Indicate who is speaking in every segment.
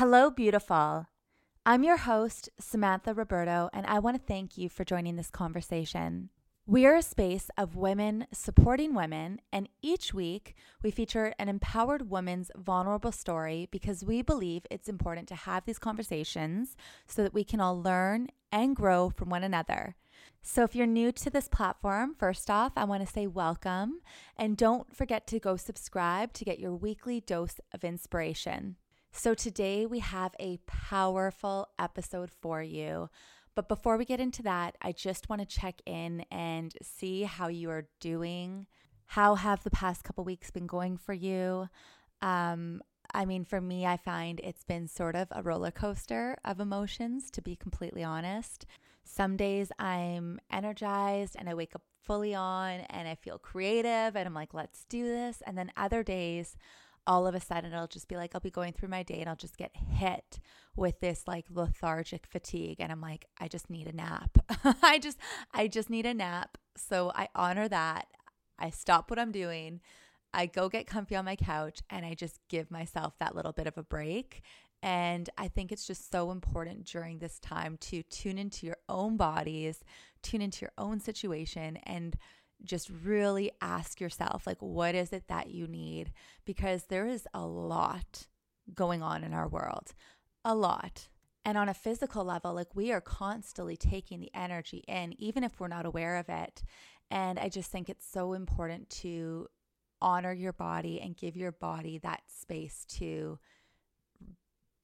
Speaker 1: Hello, beautiful. I'm your host, Samantha Roberto, and I want to thank you for joining this conversation. We are a space of women supporting women, and each week we feature an empowered woman's vulnerable story because we believe it's important to have these conversations so that we can all learn and grow from one another. So, if you're new to this platform, first off, I want to say welcome and don't forget to go subscribe to get your weekly dose of inspiration. So, today we have a powerful episode for you. But before we get into that, I just want to check in and see how you are doing. How have the past couple weeks been going for you? Um, I mean, for me, I find it's been sort of a roller coaster of emotions, to be completely honest. Some days I'm energized and I wake up fully on and I feel creative and I'm like, let's do this. And then other days, all of a sudden it'll just be like I'll be going through my day and I'll just get hit with this like lethargic fatigue and I'm like I just need a nap. I just I just need a nap. So I honor that. I stop what I'm doing. I go get comfy on my couch and I just give myself that little bit of a break. And I think it's just so important during this time to tune into your own bodies, tune into your own situation and just really ask yourself like what is it that you need? Because there is a lot going on in our world a lot. And on a physical level like we are constantly taking the energy in even if we're not aware of it. And i just think it's so important to honor your body and give your body that space to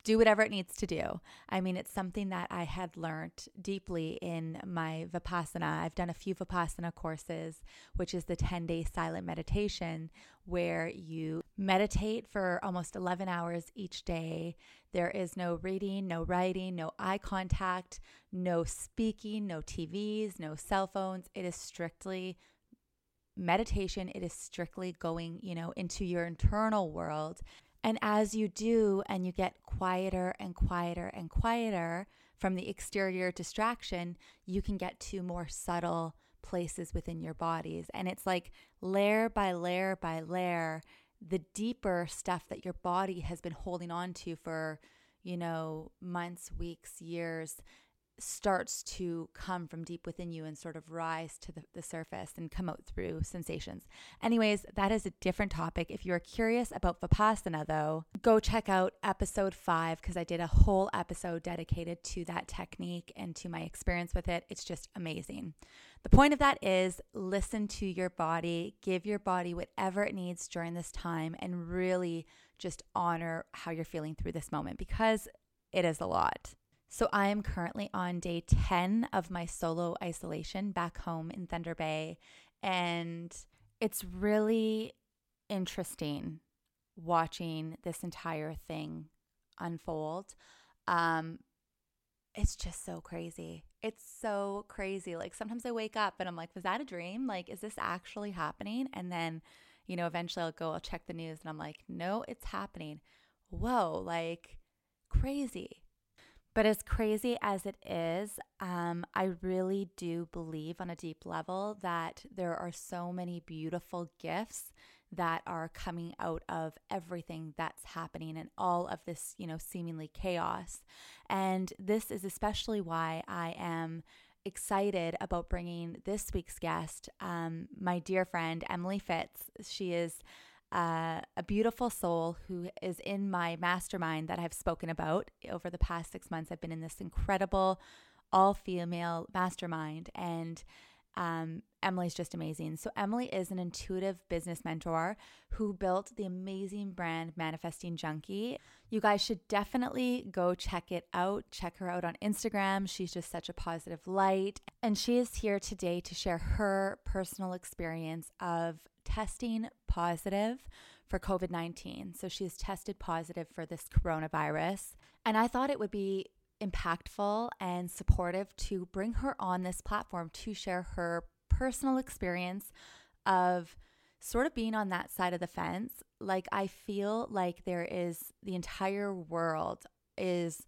Speaker 1: do whatever it needs to do. I mean, it's something that I had learned deeply in my Vipassana. I've done a few Vipassana courses, which is the 10 day silent meditation, where you meditate for almost 11 hours each day. There is no reading, no writing, no eye contact, no speaking, no TVs, no cell phones. It is strictly meditation. It is strictly going, you know, into your internal world and as you do, and you get quieter and quieter and quieter from the exterior distraction, you can get to more subtle places within your bodies. And it's like layer by layer by layer, the deeper stuff that your body has been holding on to for, you know, months, weeks, years starts to come from deep within you and sort of rise to the, the, surface and come out through sensations. Anyways, that is a different topic. If you're curious about Vipassana, though, go check out episode five because I did a whole episode dedicated to that technique and to my experience with it. It's just amazing. The point of that is listen to your body, give your body whatever it needs during this time, and really just honor how you're feeling through this moment because it is a lot. So I am currently on day 10 of my solo isolation back home in Thunder Bay. And it's really interesting watching this entire thing unfold. Um, it's just so crazy. It's so crazy. Like sometimes I wake up and I'm like, was that a dream? Like, is this actually happening? And then, you know, eventually I'll go, I'll check the news and I'm like, no, it's happening. Whoa, like crazy. But as crazy as it is, um, I really do believe on a deep level that there are so many beautiful gifts that are coming out of everything that's happening and all of this, you know, seemingly chaos. And this is especially why I am excited about bringing this week's guest, um, my dear friend Emily Fitz. She is uh, a beautiful soul who is in my mastermind that I've spoken about over the past six months. I've been in this incredible all female mastermind, and um, Emily's just amazing. So, Emily is an intuitive business mentor who built the amazing brand Manifesting Junkie. You guys should definitely go check it out. Check her out on Instagram. She's just such a positive light. And she is here today to share her personal experience of testing positive for COVID 19. So she's tested positive for this coronavirus. And I thought it would be impactful and supportive to bring her on this platform to share her personal experience of sort of being on that side of the fence. Like, I feel like there is the entire world is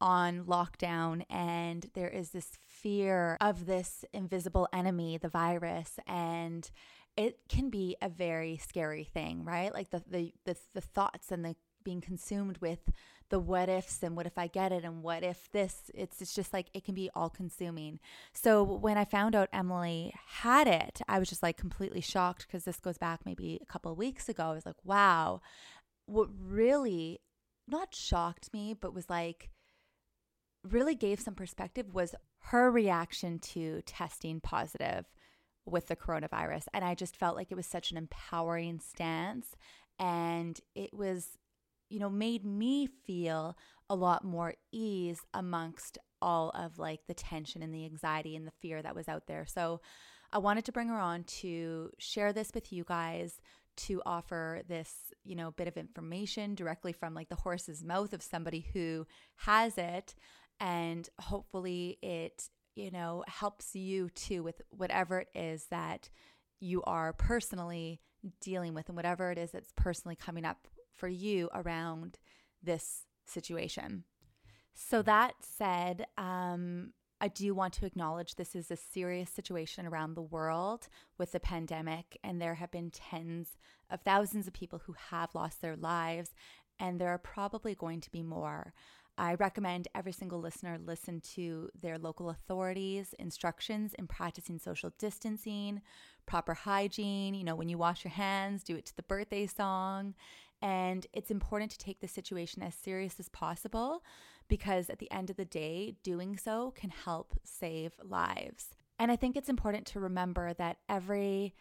Speaker 1: on lockdown and there is this fear of this invisible enemy, the virus, and it can be a very scary thing, right? Like the the the, the thoughts and the being consumed with the what ifs and what if I get it and what if this. It's, it's just like it can be all consuming. So when I found out Emily had it, I was just like completely shocked because this goes back maybe a couple weeks ago. I was like, wow. What really not shocked me, but was like, really gave some perspective was her reaction to testing positive with the coronavirus. And I just felt like it was such an empowering stance. And it was, you know, made me feel a lot more ease amongst all of like the tension and the anxiety and the fear that was out there. So I wanted to bring her on to share this with you guys to offer this, you know, bit of information directly from like the horse's mouth of somebody who has it and hopefully it you know helps you too with whatever it is that you are personally dealing with and whatever it is that's personally coming up for you around this situation so that said um, I do want to acknowledge this is a serious situation around the world with the pandemic, and there have been tens of thousands of people who have lost their lives, and there are probably going to be more. I recommend every single listener listen to their local authorities' instructions in practicing social distancing, proper hygiene. You know, when you wash your hands, do it to the birthday song. And it's important to take the situation as serious as possible because at the end of the day, doing so can help save lives. And I think it's important to remember that every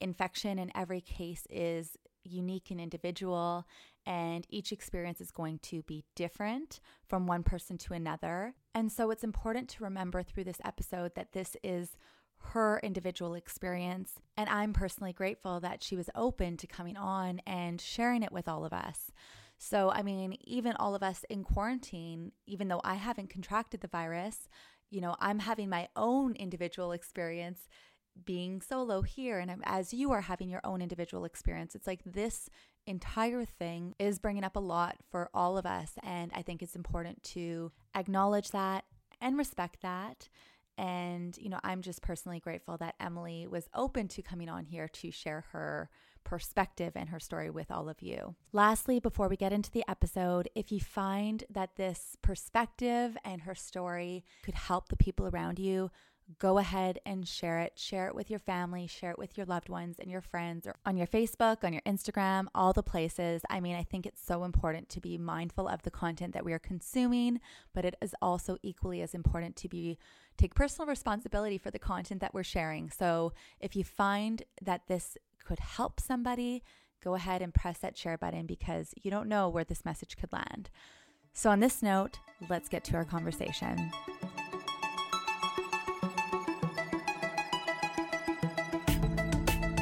Speaker 1: infection and every case is unique and individual, and each experience is going to be different from one person to another. And so it's important to remember through this episode that this is her individual experience. And I'm personally grateful that she was open to coming on and sharing it with all of us. So, I mean, even all of us in quarantine, even though I haven't contracted the virus, you know, I'm having my own individual experience being solo here and as you are having your own individual experience it's like this entire thing is bringing up a lot for all of us and i think it's important to acknowledge that and respect that and you know i'm just personally grateful that emily was open to coming on here to share her perspective and her story with all of you. Lastly, before we get into the episode, if you find that this perspective and her story could help the people around you, go ahead and share it. Share it with your family, share it with your loved ones and your friends, or on your Facebook, on your Instagram, all the places. I mean, I think it's so important to be mindful of the content that we are consuming, but it is also equally as important to be take personal responsibility for the content that we're sharing. So if you find that this could help somebody, go ahead and press that share button because you don't know where this message could land. So, on this note, let's get to our conversation.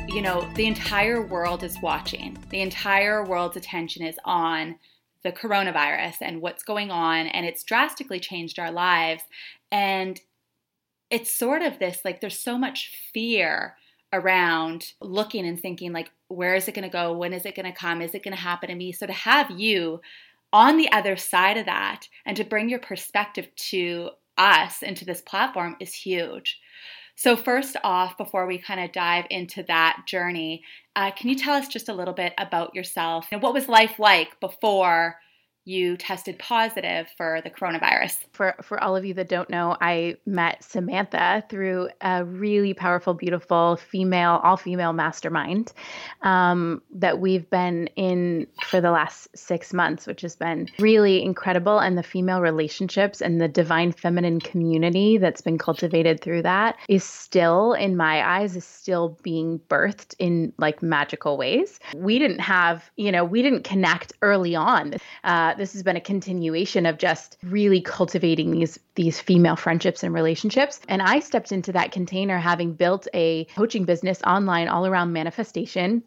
Speaker 2: You know, the entire world is watching. The entire world's attention is on the coronavirus and what's going on, and it's drastically changed our lives. And it's sort of this like, there's so much fear around looking and thinking, like, where is it going to go? When is it going to come? Is it going to happen to me? So to have you on the other side of that and to bring your perspective to us into this platform is huge. So, first off, before we kind of dive into that journey, uh, can you tell us just a little bit about yourself? And what was life like before you tested positive for the coronavirus.
Speaker 3: For for all of you that don't know, I met Samantha through a really powerful, beautiful female, all female mastermind um, that we've been in for the last six months, which has been really incredible. And the female relationships and the divine feminine community that's been cultivated through that is still, in my eyes, is still being birthed in like magical ways. We didn't have, you know, we didn't connect early on. Uh, this has been a continuation of just really cultivating these these female friendships and relationships. And I stepped into that container having built a coaching business online all around manifestation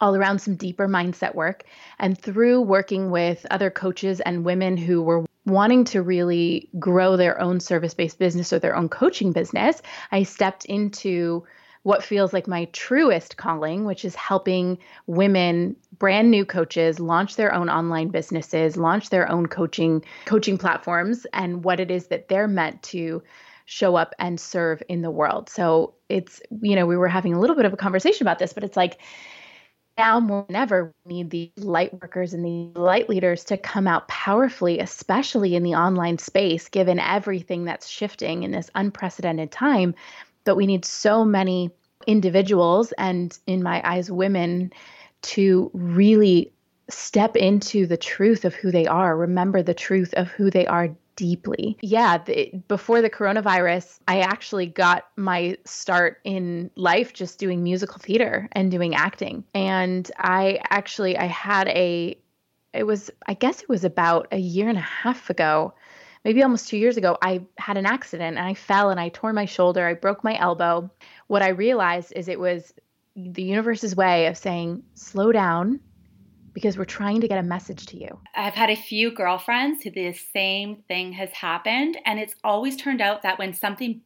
Speaker 3: all around some deeper mindset work. And through working with other coaches and women who were wanting to really grow their own service based business or their own coaching business, I stepped into what feels like my truest calling, which is helping women, brand new coaches, launch their own online businesses, launch their own coaching coaching platforms, and what it is that they're meant to show up and serve in the world. So it's, you know, we were having a little bit of a conversation about this, but it's like now more than ever, we need the light workers and the light leaders to come out powerfully, especially in the online space, given everything that's shifting in this unprecedented time. But we need so many individuals and, in my eyes, women to really step into the truth of who they are, remember the truth of who they are deeply. Yeah, the, before the coronavirus, I actually got my start in life just doing musical theater and doing acting. And I actually I had a it was I guess it was about a year and a half ago, maybe almost 2 years ago, I had an accident and I fell and I tore my shoulder, I broke my elbow. What I realized is it was the universe's way of saying slow down because we're trying to get a message to you.
Speaker 1: I've had a few girlfriends who the same thing has happened, and it's always turned out that when something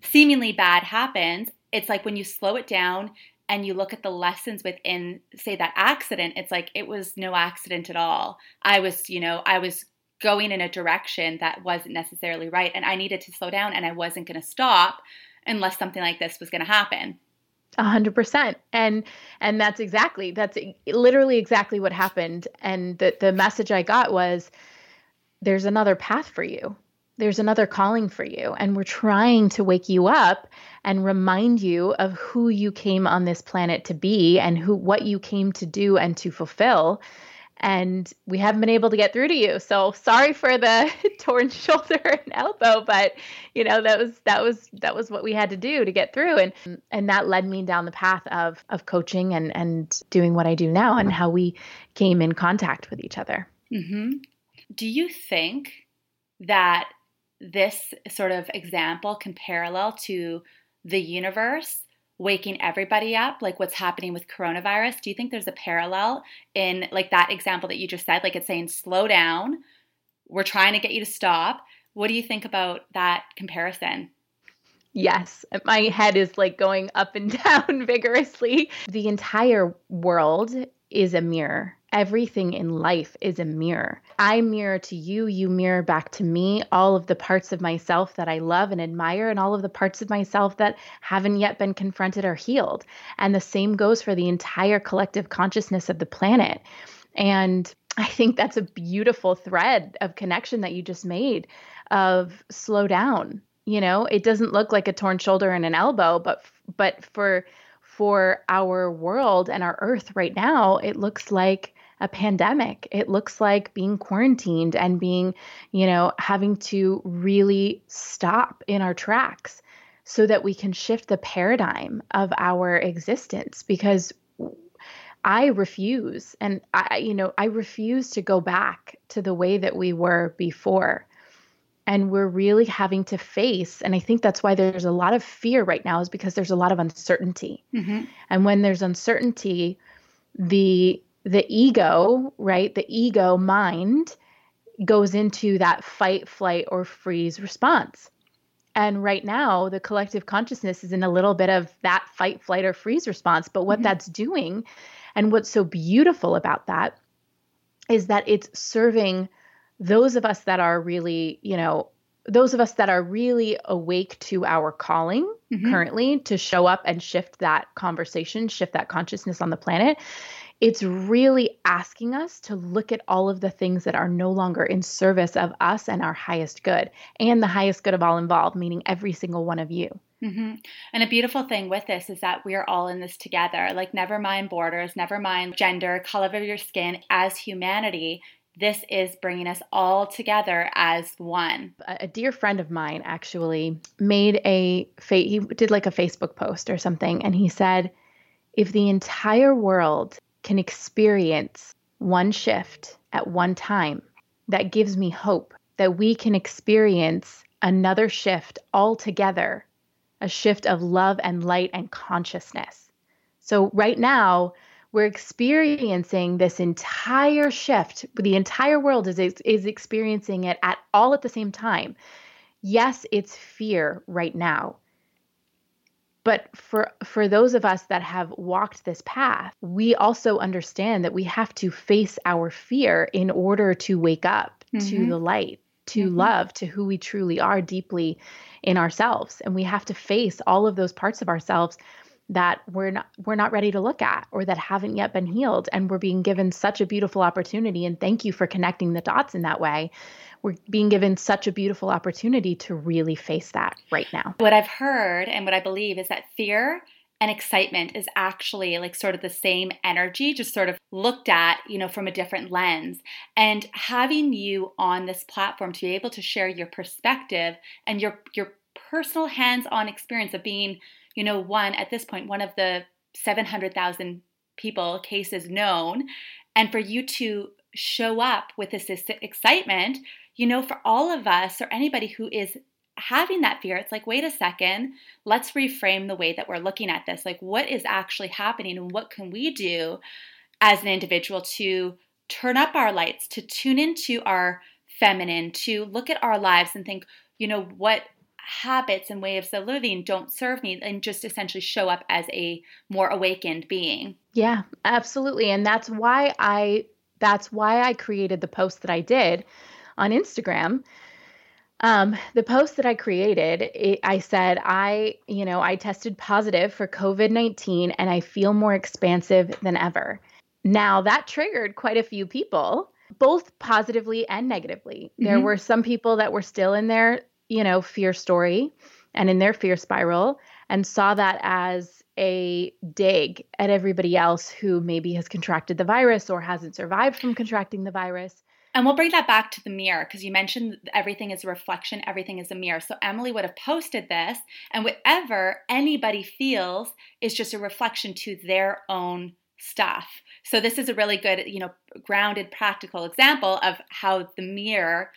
Speaker 1: seemingly bad happens, it's like when you slow it down and you look at the lessons within, say, that accident, it's like it was no accident at all. I was, you know, I was going in a direction that wasn't necessarily right, and I needed to slow down, and I wasn't going to stop unless something like this was going to happen.
Speaker 3: A hundred percent. And and that's exactly that's literally exactly what happened. And the the message I got was there's another path for you. There's another calling for you. And we're trying to wake you up and remind you of who you came on this planet to be and who what you came to do and to fulfill and we haven't been able to get through to you. So sorry for the torn shoulder and elbow, but you know that was that was that was what we had to do to get through, and and that led me down the path of of coaching and and doing what I do now, and how we came in contact with each other.
Speaker 1: Mm-hmm. Do you think that this sort of example can parallel to the universe waking everybody up like what's happening with coronavirus do you think there's a parallel in like that example that you just said like it's saying slow down. We're trying to get you to stop. What do you think about that comparison?
Speaker 3: Yes, my head is like going up and down vigorously. The entire world is a mirror everything in life is a mirror. I mirror to you, you mirror back to me all of the parts of myself that I love and admire, and all of the parts of myself that haven't yet been confronted or healed. And the same goes for the entire collective consciousness of the planet. And I think that's a beautiful thread of connection that you just made of slow down. You know, it doesn't look like a torn shoulder and an elbow, but but for for our world and our earth right now, it looks like a pandemic. It looks like being quarantined and being, you know, having to really stop in our tracks so that we can shift the paradigm of our existence because I refuse and I you know, I refuse to go back to the way that we were before. And we're really having to face and I think that's why there's a lot of fear right now is because there's a lot of uncertainty. Mm-hmm. And when there's uncertainty, the the ego, right? The ego mind goes into that fight, flight, or freeze response. And right now, the collective consciousness is in a little bit of that fight, flight, or freeze response. But what mm-hmm. that's doing, and what's so beautiful about that, is that it's serving those of us that are really, you know, those of us that are really awake to our calling mm-hmm. currently to show up and shift that conversation, shift that consciousness on the planet it's really asking us to look at all of the things that are no longer in service of us and our highest good and the highest good of all involved, meaning every single one of you.
Speaker 1: Mm-hmm. And a beautiful thing with this is that we're all in this together. Like, never mind borders, never mind gender, color of your skin. As humanity, this is bringing us all together as one.
Speaker 3: A dear friend of mine actually made a he did like a Facebook post or something, and he said, if the entire world can experience one shift at one time, that gives me hope that we can experience another shift altogether, a shift of love and light and consciousness. So, right now, we're experiencing this entire shift. The entire world is, is experiencing it at all at the same time. Yes, it's fear right now but for for those of us that have walked this path we also understand that we have to face our fear in order to wake up mm-hmm. to the light to mm-hmm. love to who we truly are deeply in ourselves and we have to face all of those parts of ourselves that we're not we're not ready to look at or that haven't yet been healed. And we're being given such a beautiful opportunity. And thank you for connecting the dots in that way. We're being given such a beautiful opportunity to really face that right now.
Speaker 1: What i've heard and what i believe is that fear and excitement is actually like sort of the same energy just sort of looked at you know from a different lens. And having you on this platform to be able to share your perspective and your your personal hands-on experience of being you know, one at this point, one of the 700,000 people cases known, and for you to show up with this excitement, you know, for all of us or anybody who is having that fear, it's like, wait a second, let's reframe the way that we're looking at this. Like, what is actually happening, and what can we do as an individual to turn up our lights, to tune into our feminine, to look at our lives and think, you know, what habits and ways of living don't serve me and just essentially show up as a more awakened being.
Speaker 3: Yeah, absolutely. And that's why I that's why I created the post that I did on Instagram. Um, the post that I created, it, I said, I, you know, I tested positive for COVID 19 and I feel more expansive than ever. Now, that triggered quite a few people, both positively and negatively. Mm-hmm. There were some people that were still in their you know, fear story and in their fear spiral and saw that as a dig at everybody else who maybe has contracted the virus or hasn't survived from contracting the virus.
Speaker 1: And we'll bring that back to the mirror because you mentioned everything is a reflection, everything is a mirror. So Emily would have posted this, and whatever anybody feels is just a reflection to their own stuff. So this is a really good, you know, grounded practical example of how the mirror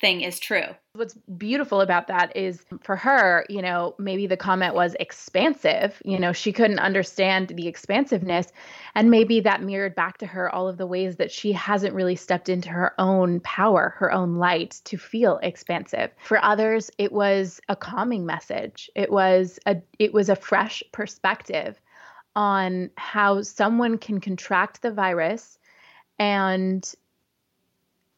Speaker 1: thing is true.
Speaker 3: What's beautiful about that is for her, you know, maybe the comment was expansive. You know, she couldn't understand the expansiveness. And maybe that mirrored back to her all of the ways that she hasn't really stepped into her own power, her own light to feel expansive. For others, it was a calming message. It was a it was a fresh perspective on how someone can contract the virus and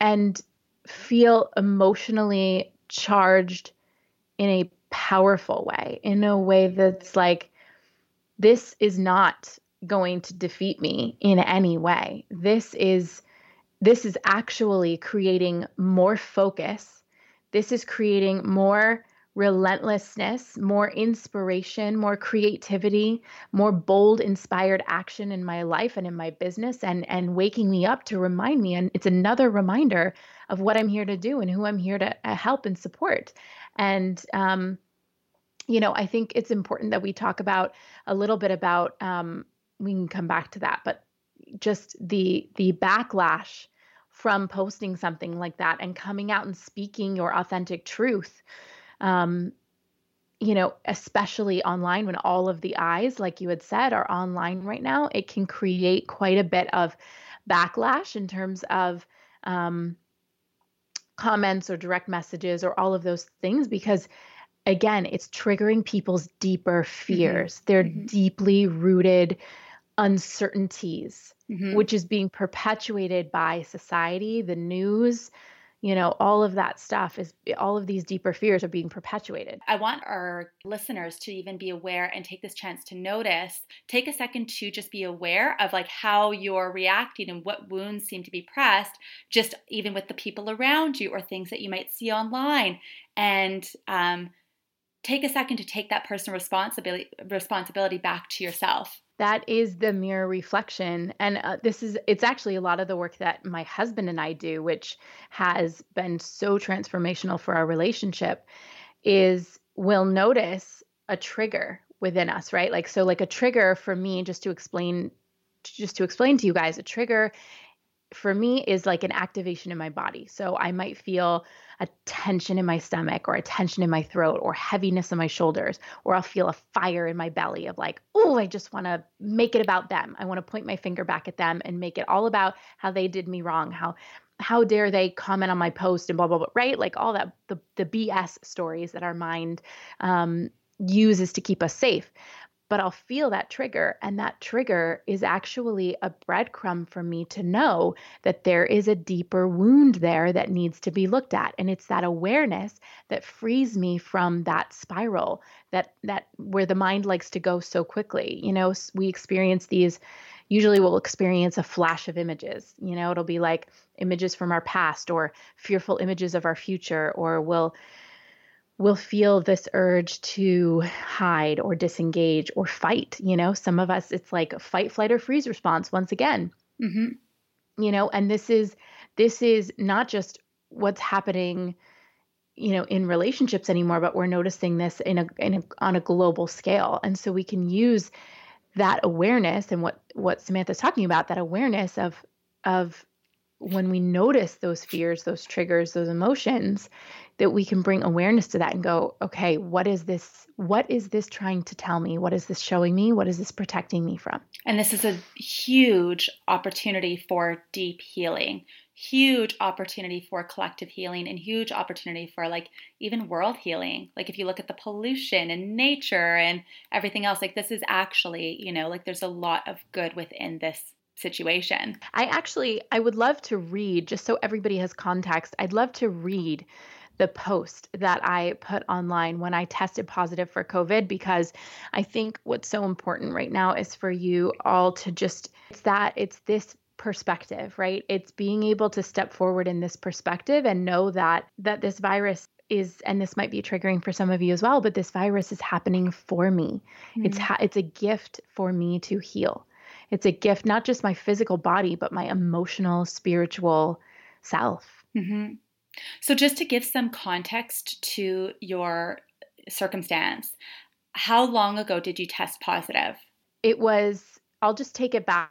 Speaker 3: and feel emotionally charged in a powerful way, in a way that's like, this is not going to defeat me in any way. This is this is actually creating more focus. This is creating more relentlessness, more inspiration, more creativity, more bold, inspired action in my life and in my business and and waking me up to remind me and it's another reminder of what I'm here to do and who I'm here to uh, help and support. And um, you know, I think it's important that we talk about a little bit about um, we can come back to that, but just the the backlash from posting something like that and coming out and speaking your authentic truth um, you know, especially online when all of the eyes, like you had said, are online right now, it can create quite a bit of backlash in terms of um, comments or direct messages or all of those things because again it's triggering people's deeper mm-hmm. fears mm-hmm. their mm-hmm. deeply rooted uncertainties mm-hmm. which is being perpetuated by society the news you know all of that stuff is all of these deeper fears are being perpetuated.
Speaker 1: I want our listeners to even be aware and take this chance to notice take a second to just be aware of like how you're reacting and what wounds seem to be pressed just even with the people around you or things that you might see online. And um, take a second to take that personal responsibility responsibility back to yourself
Speaker 3: that is the mirror reflection. And uh, this is it's actually a lot of the work that my husband and i do which has been so transformational for our relationship is we'll notice a trigger within us right? Like so like a trigger for me just to explain just to explain to you guys a trigger for me is like an activation in my body. So I might feel a tension in my stomach or a tension in my throat or heaviness in my shoulders, or I'll feel a fire in my belly of like, oh, I just want to make it about them. I want to point my finger back at them and make it all about how they did me wrong, how how dare they comment on my post and blah blah blah, right? Like all that the the BS stories that our mind um, uses to keep us safe. But I'll feel that trigger. And that trigger is actually a breadcrumb for me to know that there is a deeper wound there that needs to be looked at. And it's that awareness that frees me from that spiral that, that where the mind likes to go so quickly. You know, we experience these, usually we'll experience a flash of images. You know, it'll be like images from our past or fearful images of our future, or we'll, will feel this urge to hide or disengage or fight. You know, some of us, it's like fight, flight, or freeze response once again. Mm-hmm. You know, and this is this is not just what's happening, you know, in relationships anymore, but we're noticing this in a, in a on a global scale, and so we can use that awareness and what what Samantha's talking about, that awareness of of when we notice those fears, those triggers, those emotions, that we can bring awareness to that and go, okay, what is this? What is this trying to tell me? What is this showing me? What is this protecting me from?
Speaker 1: And this is a huge opportunity for deep healing, huge opportunity for collective healing, and huge opportunity for like even world healing. Like if you look at the pollution and nature and everything else, like this is actually, you know, like there's a lot of good within this situation.
Speaker 3: I actually I would love to read just so everybody has context. I'd love to read the post that I put online when I tested positive for COVID because I think what's so important right now is for you all to just it's that it's this perspective, right? It's being able to step forward in this perspective and know that that this virus is and this might be triggering for some of you as well, but this virus is happening for me. Mm-hmm. It's ha- it's a gift for me to heal. It's a gift not just my physical body but my emotional, spiritual self.
Speaker 1: Mm-hmm. So, just to give some context to your circumstance, how long ago did you test positive?
Speaker 3: It was, I'll just take it back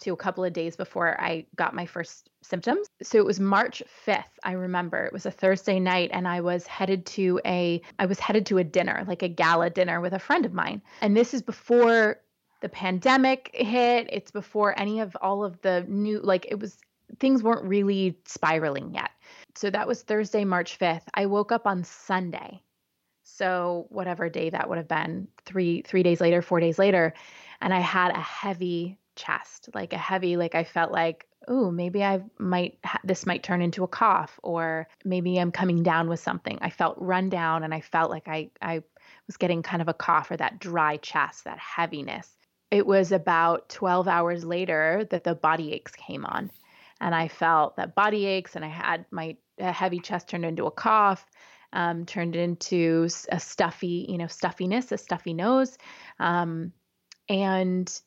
Speaker 3: to a couple of days before I got my first symptoms. So it was March 5th, I remember. It was a Thursday night and I was headed to a I was headed to a dinner, like a gala dinner with a friend of mine. And this is before the pandemic hit. It's before any of all of the new like it was things weren't really spiraling yet. So that was Thursday, March 5th. I woke up on Sunday. So whatever day that would have been, 3 3 days later, 4 days later, and I had a heavy chest, like a heavy like I felt like, "Oh, maybe I might this might turn into a cough or maybe I'm coming down with something." I felt run down and I felt like I I was getting kind of a cough or that dry chest, that heaviness. It was about 12 hours later that the body aches came on and I felt that body aches, and I had my heavy chest turned into a cough, um, turned into a stuffy, you know, stuffiness, a stuffy nose, um, and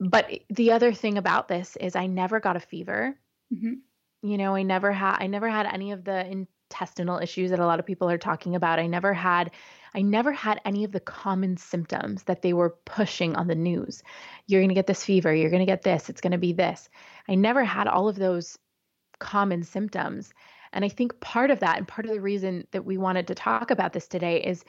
Speaker 3: but the other thing about this is I never got a fever. Mm-hmm. You know, I never had I never had any of the intestinal issues that a lot of people are talking about. I never had I never had any of the common symptoms that they were pushing on the news. You're going to get this fever, you're going to get this, it's going to be this. I never had all of those common symptoms. And I think part of that and part of the reason that we wanted to talk about this today is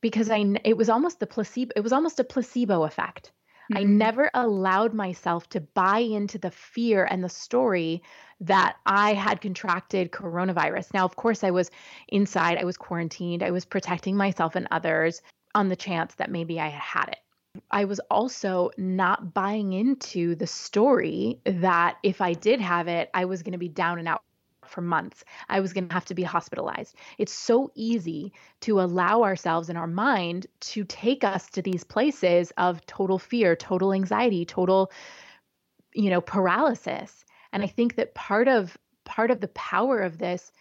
Speaker 3: because I it was almost the placebo it was almost a placebo effect. Mm-hmm. I never allowed myself to buy into the fear and the story that I had contracted coronavirus. Now, of course, I was inside, I was quarantined, I was protecting myself and others on the chance that maybe I had had it. I was also not buying into the story that if I did have it, I was going to be down and out for months. I was going to have to be hospitalized. It's so easy to allow ourselves in our mind to take us to these places of total fear, total anxiety, total you know, paralysis. And I think that part of part of the power of this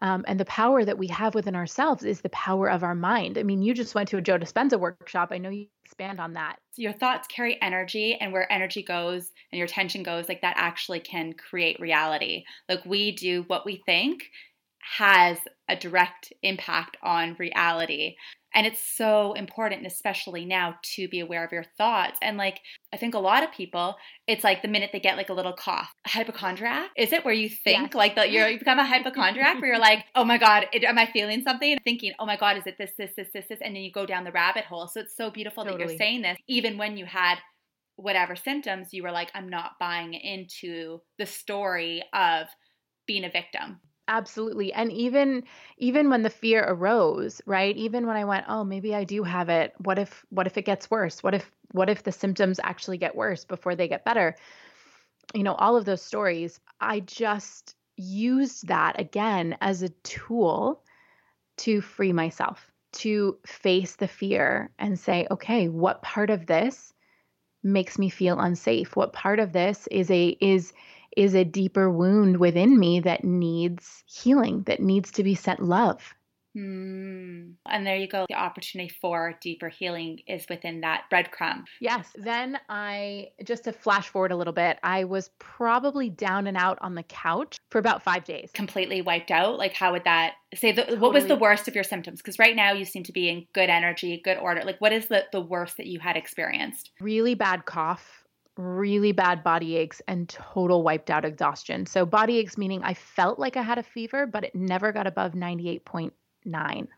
Speaker 3: um, and the power that we have within ourselves is the power of our mind. I mean, you just went to a Joe Dispenza workshop. I know you expand on that.
Speaker 1: So your thoughts carry energy, and where energy goes and your attention goes, like that actually can create reality. Like we do what we think has a direct impact on reality. And it's so important, especially now, to be aware of your thoughts. And like, I think a lot of people, it's like the minute they get like a little cough, hypochondriac. Is it where you think yes. like that you're you become a hypochondriac, where you're like, oh my god, it, am I feeling something? Thinking, oh my god, is it this, this, this, this, this, and then you go down the rabbit hole. So it's so beautiful totally. that you're saying this, even when you had whatever symptoms, you were like, I'm not buying into the story of being a victim.
Speaker 3: Absolutely. And even even when the fear arose, right? Even when I went, "Oh, maybe I do have it. What if what if it gets worse? What if what if the symptoms actually get worse before they get better?" You know, all of those stories, I just used that again as a tool to free myself, to face the fear and say, "Okay, what part of this makes me feel unsafe? What part of this is a is is a deeper wound within me that needs healing, that needs to be sent love.
Speaker 1: Mm. And there you go. The opportunity for deeper healing is within that breadcrumb.
Speaker 3: Yes. Then I, just to flash forward a little bit, I was probably down and out on the couch for about five days.
Speaker 1: Completely wiped out. Like, how would that say, the, totally. what was the worst of your symptoms? Because right now you seem to be in good energy, good order. Like, what is the, the worst that you had experienced?
Speaker 3: Really bad cough really bad body aches and total wiped out exhaustion. So, body aches meaning I felt like I had a fever, but it never got above 98.9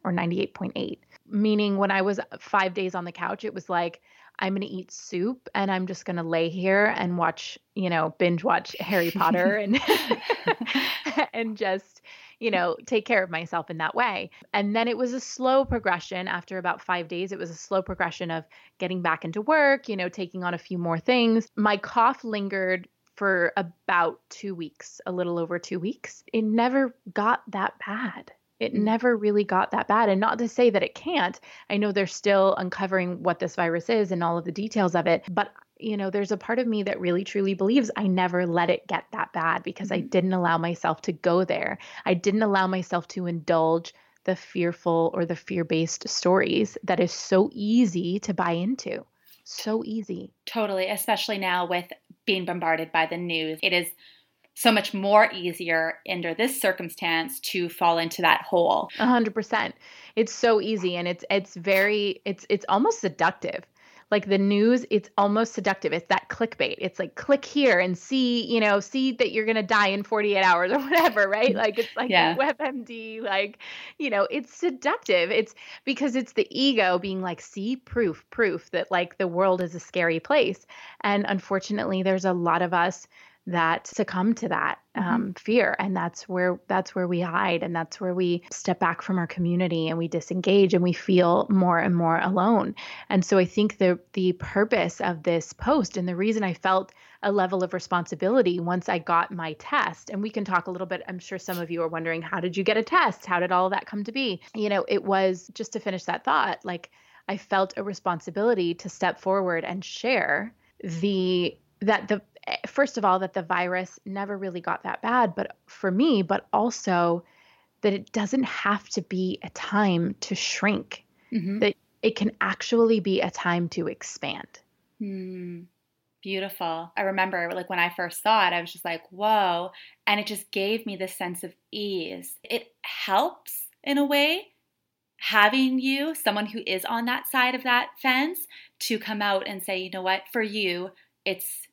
Speaker 3: or 98.8. Meaning, when I was five days on the couch, it was like, I'm going to eat soup and I'm just going to lay here and watch, you know, binge watch Harry Potter and and just you know, take care of myself in that way. And then it was a slow progression after about five days. It was a slow progression of getting back into work, you know, taking on a few more things. My cough lingered for about two weeks, a little over two weeks. It never got that bad. It mm. never really got that bad. And not to say that it can't. I know they're still uncovering what this virus is and all of the details of it, but you know, there's a part of me that really truly believes I never let it get that bad because I mm-hmm. didn't allow myself to go there. I didn't allow myself to indulge the fearful or the fear based stories that is so easy to buy into. So easy.
Speaker 1: Totally, especially now with being bombarded by the news. It is so much more easier under this circumstance to fall into that hole.
Speaker 3: A hundred percent. It's so easy and it's it's very it's it's almost seductive like the news it's almost seductive. It's that clickbait. It's like click here and see you know see that you're going to die in 48 hours or whatever right? Mm. Like it's like yeah. webmd like you know it's seductive. It's because it's the ego being like see proof proof that like the world is a scary place. And unfortunately there's a lot of us that succumb to that mm-hmm. um, fear and that's where that's where we hide and that's where we step back from our community and we disengage and we feel more and more alone. And so i think the the purpose of this post and the reason i felt a level of responsibility once i got my test and we can talk a little bit i'm sure some of you are wondering how did you get a test? How did all of that come to be? You know it was just to finish that thought like i felt a responsibility to step forward and share the that the first of all, that the virus never really got that bad, but for me, but also that it doesn't have to be a time to shrink, mm-hmm. that it can actually be a time to expand.
Speaker 1: Hmm. Beautiful. I remember like when I first saw it, I was just like, whoa. And it just gave me this sense of ease. It helps in a way having you, someone who is on that side of that fence, to come out and say, you know what, for you, it's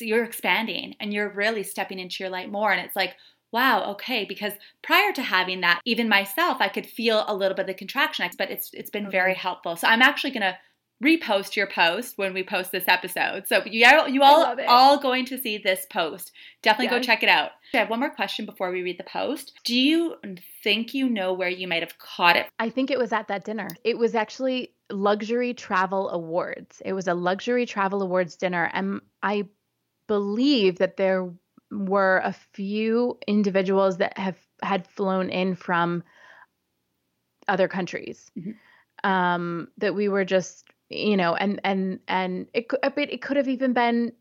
Speaker 1: you're expanding and you're really stepping into your light more. And it's like, wow, okay, because prior to having that, even myself, I could feel a little bit of the contraction, but it's it's been very mm-hmm. helpful. So I'm actually gonna repost your post when we post this episode. So you you all all going to see this post. Definitely yes. go check it out. I have one more question before we read the post. Do you think you know where you might have caught it?
Speaker 3: I think it was at that dinner. It was actually luxury travel awards. It was a luxury travel awards dinner and I believe that there were a few individuals that have had flown in from other countries mm-hmm. um, that we were just you know and and and it could it could have even been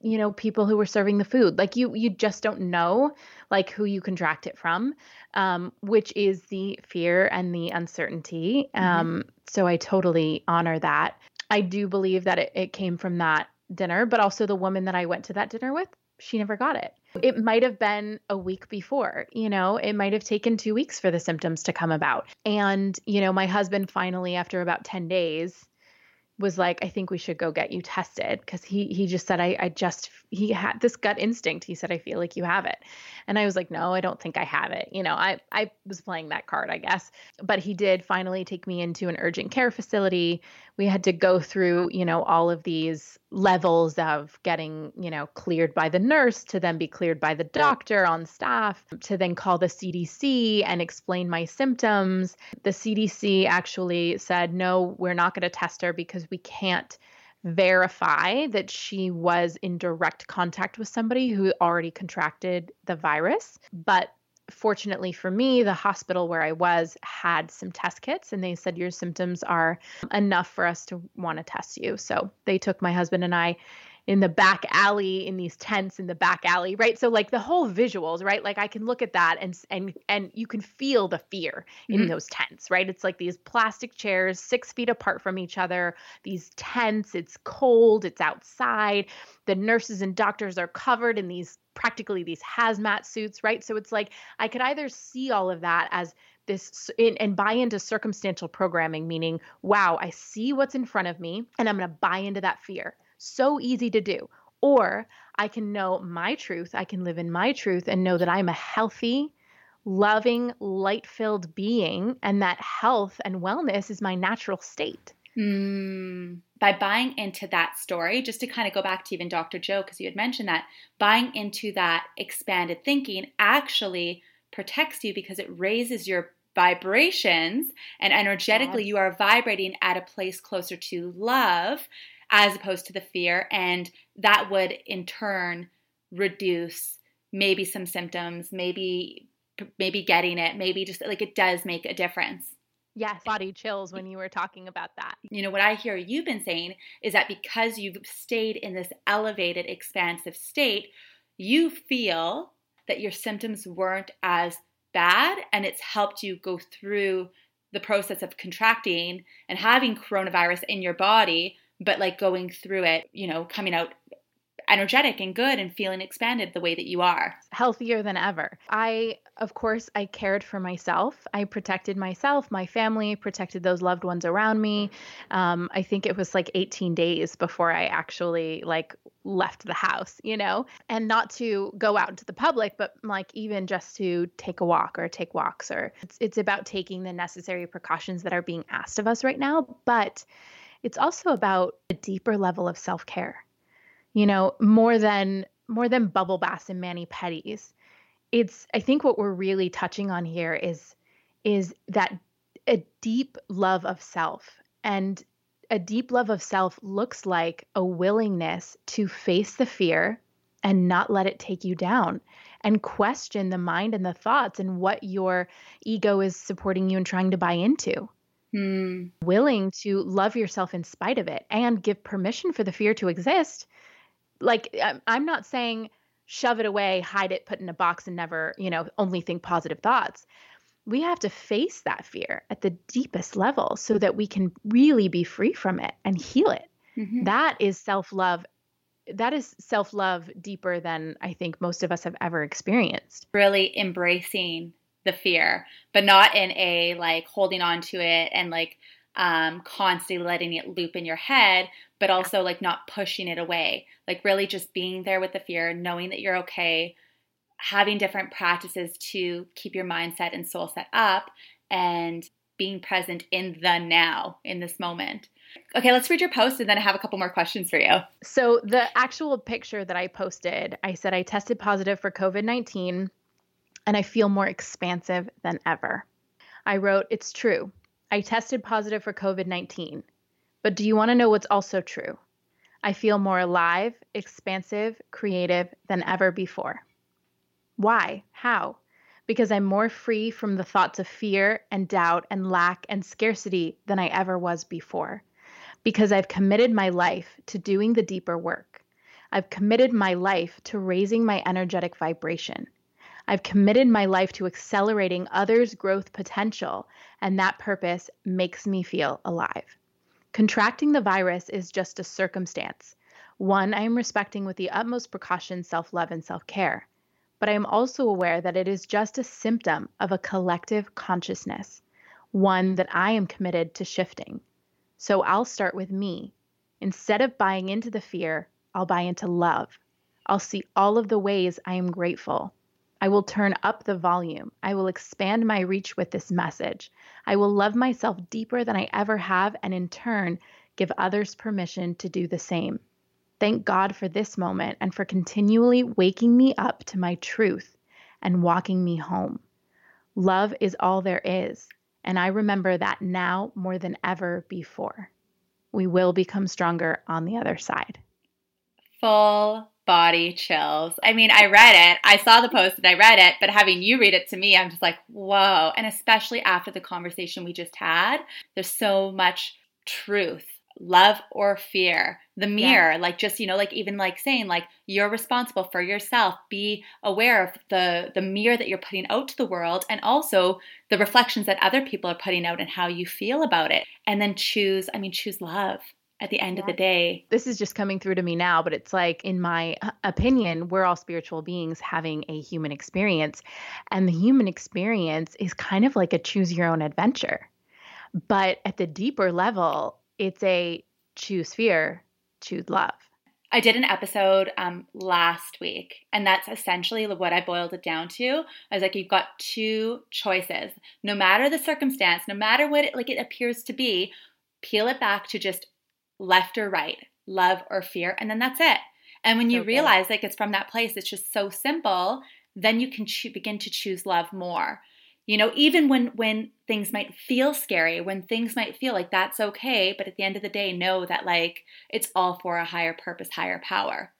Speaker 3: you know people who were serving the food like you you just don't know like who you contract it from um, which is the fear and the uncertainty mm-hmm. um, so i totally honor that i do believe that it, it came from that dinner, but also the woman that I went to that dinner with, she never got it. It might have been a week before, you know, it might have taken two weeks for the symptoms to come about. And, you know, my husband finally, after about 10 days, was like, I think we should go get you tested because he he just said I I just he had this gut instinct. He said I feel like you have it, and I was like, no, I don't think I have it. You know, I I was playing that card, I guess. But he did finally take me into an urgent care facility. We had to go through you know all of these levels of getting, you know, cleared by the nurse to then be cleared by the doctor on staff to then call the CDC and explain my symptoms. The CDC actually said, no, we're not going to test her because we can't verify that she was in direct contact with somebody who already contracted the virus. But fortunately for me, the hospital where I was had some test kits and they said your symptoms are enough for us to want to test you. So they took my husband and I in the back alley in these tents in the back alley right? So like the whole visuals right? Like i can look at that and and and you can feel the fear in mm-hmm. those tents right? It's like these plastic chairs six feet apart from each other these tents it's cold it's outside the nurses and doctors are covered in these practically these hazmat suits right? So it's like i could either see all of that as this in, and buy into circumstantial programming meaning wow i see what's in front of me and i'm going to buy into that fear so easy to do. Or I can know my truth. I can live in my truth and know that I'm a healthy, loving, light filled being, and that health and wellness is my natural state.
Speaker 1: Mm, by buying into that story, just to kind of go back to even Dr. Joe, because you had mentioned that, buying into that expanded thinking actually protects you because it raises your vibrations and energetically yes. you are vibrating at a place closer to love as opposed to the fear. And that would in turn reduce maybe some symptoms, maybe maybe getting it, maybe just like it does make a difference.
Speaker 3: Yes, body chills when you were talking about that.
Speaker 1: You know, what I hear you've been saying is that because you've stayed in this elevated, expansive state, you feel that your symptoms weren't as bad and it's helped you go through the process of contracting and having coronavirus in your body but like going through it, you know, coming out energetic and good and feeling expanded the way that you are.
Speaker 3: Healthier than ever. I, of course, I cared for myself. I protected myself, my family, protected those loved ones around me. Um, I think it was like 18 days before I actually like left the house, you know, and not to go out into the public, but like even just to take a walk or take walks or it's, it's about taking the necessary precautions that are being asked of us right now. But it's also about a deeper level of self-care. You know, more than more than bubble baths and mani pedis. It's I think what we're really touching on here is is that a deep love of self and a deep love of self looks like a willingness to face the fear and not let it take you down and question the mind and the thoughts and what your ego is supporting you and trying to buy into. Hmm. Willing to love yourself in spite of it and give permission for the fear to exist. Like, I'm not saying shove it away, hide it, put in a box, and never, you know, only think positive thoughts. We have to face that fear at the deepest level so that we can really be free from it and heal it. Mm-hmm. That is self love. That is self love deeper than I think most of us have ever experienced.
Speaker 1: Really embracing the fear, but not in a like holding on to it and like um, constantly letting it loop in your head, but also like not pushing it away. Like really just being there with the fear, knowing that you're okay, having different practices to keep your mindset and soul set up, and being present in the now, in this moment. Okay, let's read your post and then I have a couple more questions for you.
Speaker 3: So, the actual picture that I posted, I said I tested positive for COVID 19 and I feel more expansive than ever. I wrote, It's true. I tested positive for COVID 19. But do you want to know what's also true? I feel more alive, expansive, creative than ever before. Why? How? Because I'm more free from the thoughts of fear and doubt and lack and scarcity than I ever was before. Because I've committed my life to doing the deeper work. I've committed my life to raising my energetic vibration. I've committed my life to accelerating others' growth potential, and that purpose makes me feel alive. Contracting the virus is just a circumstance, one I am respecting with the utmost precaution, self love, and self care. But I am also aware that it is just a symptom of a collective consciousness, one that I am committed to shifting. So I'll start with me. Instead of buying into the fear, I'll buy into love. I'll see all of the ways I am grateful. I will turn up the volume. I will expand my reach with this message. I will love myself deeper than I ever have, and in turn, give others permission to do the same. Thank God for this moment and for continually waking me up to my truth and walking me home. Love is all there is, and I remember that now more than ever before. We will become stronger on the other side.
Speaker 1: Full body chills. I mean, I read it, I saw the post and I read it, but having you read it to me, I'm just like, whoa. And especially after the conversation we just had, there's so much truth love or fear the mirror yeah. like just you know like even like saying like you're responsible for yourself be aware of the the mirror that you're putting out to the world and also the reflections that other people are putting out and how you feel about it and then choose i mean choose love at the end yeah. of the day.
Speaker 3: This is just coming through to me now, but it's like, in my uh, opinion, we're all spiritual beings having a human experience. And the human experience is kind of like a choose your own adventure. But at the deeper level, it's a choose fear, choose love.
Speaker 1: I did an episode um, last week, and that's essentially what I boiled it down to. I was like, you've got two choices. No matter the circumstance, no matter what it like it appears to be, peel it back to just left or right, love or fear, and then that's it. And when you okay. realize like it's from that place, it's just so simple. Then you can cho- begin to choose love more you know even when when things might feel scary when things might feel like that's okay but at the end of the day know that like it's all for a higher purpose higher power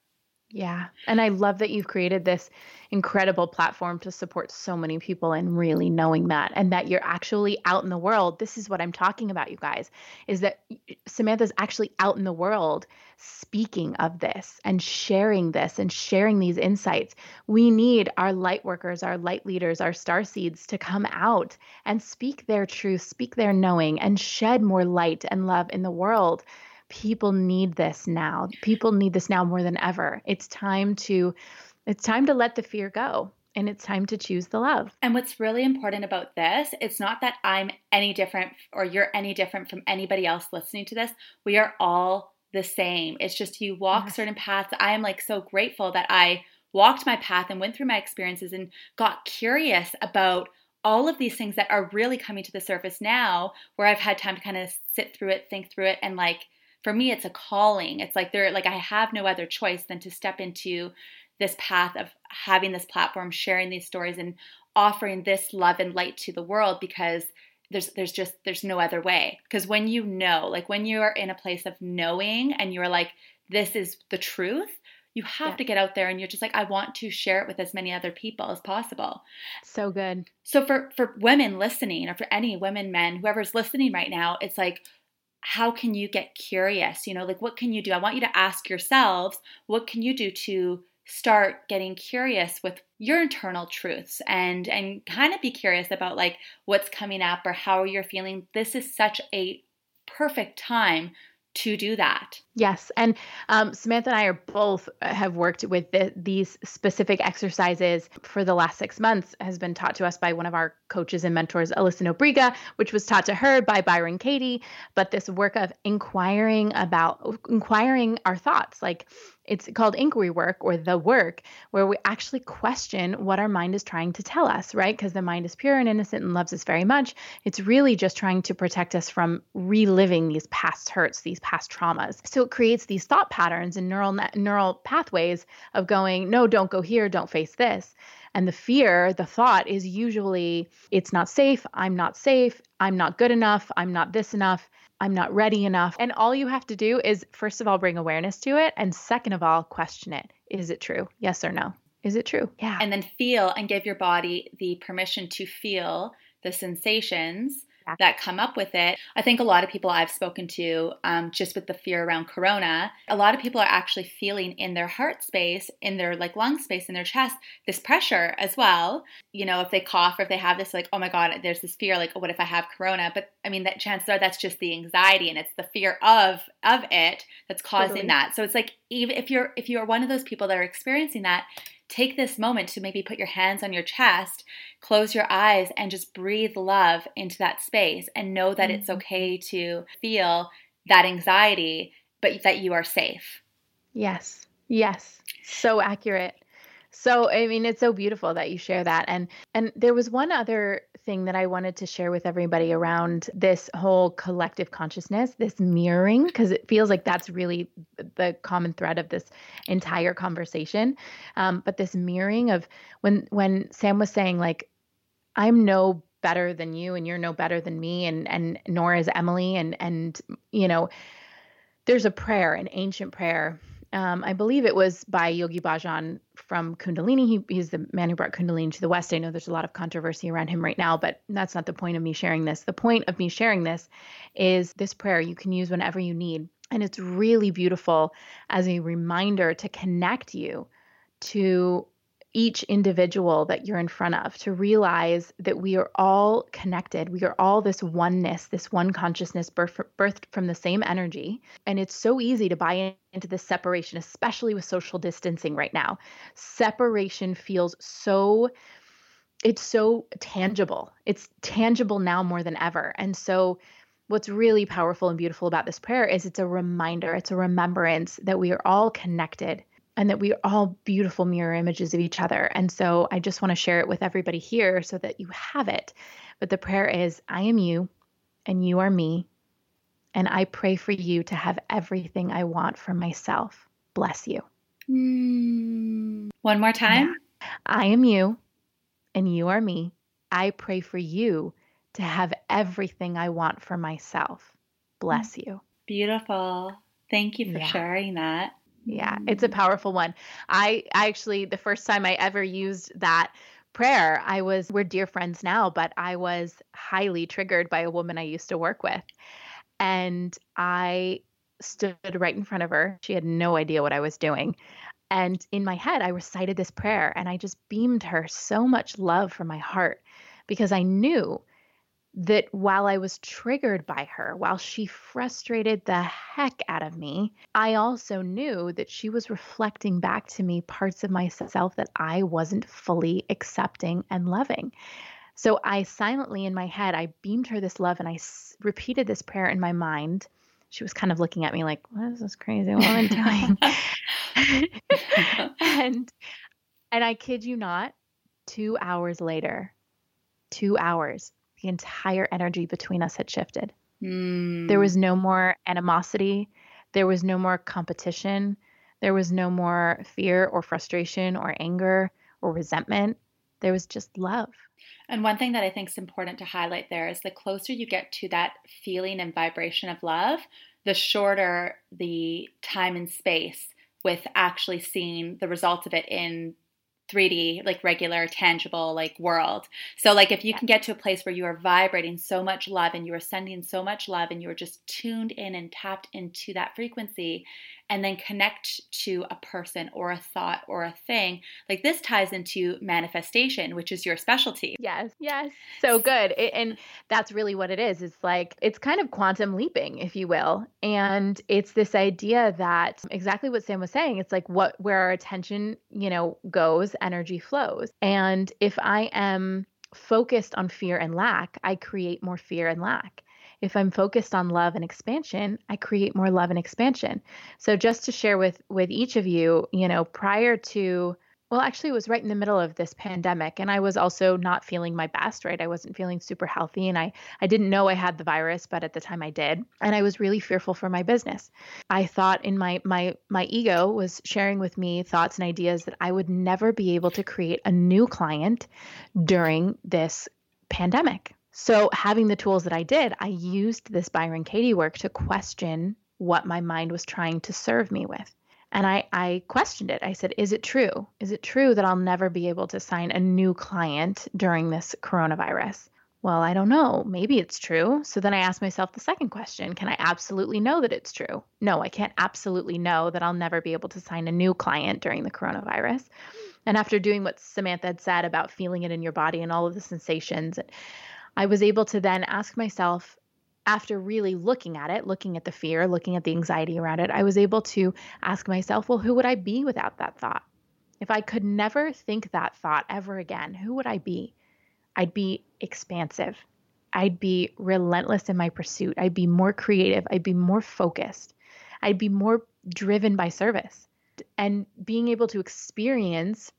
Speaker 3: yeah. And I love that you've created this incredible platform to support so many people and really knowing that and that you're actually out in the world. This is what I'm talking about, you guys, is that Samantha's actually out in the world speaking of this and sharing this and sharing these insights. We need our light workers, our light leaders, our star seeds to come out and speak their truth, speak their knowing, and shed more light and love in the world people need this now. People need this now more than ever. It's time to it's time to let the fear go and it's time to choose the love.
Speaker 1: And what's really important about this, it's not that I'm any different or you're any different from anybody else listening to this. We are all the same. It's just you walk certain paths. I am like so grateful that I walked my path and went through my experiences and got curious about all of these things that are really coming to the surface now where I've had time to kind of sit through it, think through it and like for me it's a calling. It's like there like i have no other choice than to step into this path of having this platform sharing these stories and offering this love and light to the world because there's there's just there's no other way. Because when you know like when you are in a place of knowing and you're like this is the truth you have yeah. to get out there and you're just like i want to share it with as many other people as possible.
Speaker 3: So good.
Speaker 1: So for for women listening or for any women men whoever's listening right now it's like how can you get curious? You know, like what can you do? I want you to ask yourselves, what can you do to start getting curious with your internal truths and and kind of be curious about like what's coming up or how you're feeling. This is such a perfect time to do that.
Speaker 3: Yes. And um, Samantha and I are both uh, have worked with the, these specific exercises for the last six months, has been taught to us by one of our coaches and mentors, Alyssa Nobriga, which was taught to her by Byron Katie. But this work of inquiring about, inquiring our thoughts, like it's called inquiry work or the work, where we actually question what our mind is trying to tell us, right? Because the mind is pure and innocent and loves us very much. It's really just trying to protect us from reliving these past hurts, these past traumas. So it creates these thought patterns and neural neural pathways of going, no, don't go here, don't face this. And the fear, the thought is usually it's not safe, I'm not safe, I'm not good enough, I'm not this enough. I'm not ready enough. And all you have to do is, first of all, bring awareness to it. And second of all, question it. Is it true? Yes or no? Is it true?
Speaker 1: Yeah. And then feel and give your body the permission to feel the sensations that come up with it. I think a lot of people I've spoken to, um, just with the fear around corona, a lot of people are actually feeling in their heart space, in their like lung space, in their chest, this pressure as well. You know, if they cough or if they have this, like, oh my God, there's this fear, like, what if I have corona? But I mean, that chances are that's just the anxiety and it's the fear of of it that's causing totally. that. So it's like even if you're if you're one of those people that are experiencing that take this moment to maybe put your hands on your chest, close your eyes, and just breathe love into that space and know that mm-hmm. it's okay to feel that anxiety, but that you are safe.
Speaker 3: Yes. Yes. So accurate. So I mean it's so beautiful that you share that and and there was one other thing that I wanted to share with everybody around this whole collective consciousness, this mirroring, because it feels like that's really the common thread of this entire conversation. Um, but this mirroring of when when Sam was saying like, I'm no better than you and you're no better than me and and nor is Emily and and you know there's a prayer an ancient prayer um, I believe it was by Yogi Bhajan from Kundalini. He, he's the man who brought Kundalini to the West. I know there's a lot of controversy around him right now, but that's not the point of me sharing this. The point of me sharing this is this prayer you can use whenever you need. And it's really beautiful as a reminder to connect you to each individual that you're in front of to realize that we are all connected. We are all this oneness, this one consciousness birth, birthed from the same energy. And it's so easy to buy into this separation, especially with social distancing right now. Separation feels so it's so tangible. It's tangible now more than ever. And so what's really powerful and beautiful about this prayer is it's a reminder, it's a remembrance that we are all connected and that we are all beautiful mirror images of each other. And so I just want to share it with everybody here so that you have it. But the prayer is I am you and you are me. And I pray for you to have everything I want for myself. Bless you.
Speaker 1: Mm. One more time.
Speaker 3: Yeah. I am you and you are me. I pray for you to have everything I want for myself. Bless you.
Speaker 1: Beautiful. Thank you for yeah. sharing that.
Speaker 3: Yeah, it's a powerful one. I, I actually, the first time I ever used that prayer, I was, we're dear friends now, but I was highly triggered by a woman I used to work with. And I stood right in front of her. She had no idea what I was doing. And in my head, I recited this prayer and I just beamed her so much love from my heart because I knew that while I was triggered by her, while she frustrated the heck out of me, I also knew that she was reflecting back to me parts of myself that I wasn't fully accepting and loving. So I silently in my head, I beamed her this love and I s- repeated this prayer in my mind. She was kind of looking at me like, what is this crazy woman doing? and and I kid you not, two hours later, two hours, the entire energy between us had shifted. Mm. There was no more animosity. There was no more competition. There was no more fear or frustration or anger or resentment. There was just love.
Speaker 1: And one thing that I think is important to highlight there is the closer you get to that feeling and vibration of love, the shorter the time and space with actually seeing the results of it in 3D, like regular, tangible, like world. So, like, if you can get to a place where you are vibrating so much love and you are sending so much love and you are just tuned in and tapped into that frequency, and then connect to a person or a thought or a thing. Like this ties into manifestation, which is your specialty.
Speaker 3: Yes, yes. So good. It, and that's really what it is. It's like, it's kind of quantum leaping, if you will. And it's this idea that exactly what Sam was saying, it's like what, where our attention, you know, goes, energy flows. And if I am focused on fear and lack, I create more fear and lack if i'm focused on love and expansion i create more love and expansion. So just to share with with each of you you know prior to well actually it was right in the middle of this pandemic and i was also not feeling my best right? I wasn't feeling super healthy and i i didn't know i had the virus but at the time i did and i was really fearful for my business. I thought in my my my ego was sharing with me thoughts and ideas that i would never be able to create a new client during this pandemic so, having the tools that I did, I used this Byron Katie work to question what my mind was trying to serve me with. And I, I questioned it. I said, Is it true? Is it true that I'll never be able to sign a new client during this coronavirus? Well, I don't know. Maybe it's true. So then I asked myself the second question Can I absolutely know that it's true? No, I can't absolutely know that I'll never be able to sign a new client during the coronavirus. And after doing what Samantha had said about feeling it in your body and all of the sensations, I was able to then ask myself, after really looking at it, looking at the fear, looking at the anxiety around it, I was able to ask myself, well, who would I be without that thought? If I could never think that thought ever again, who would I be? I'd be expansive. I'd be relentless in my pursuit. I'd be more creative. I'd be more focused. I'd be more driven by service. And being able to experience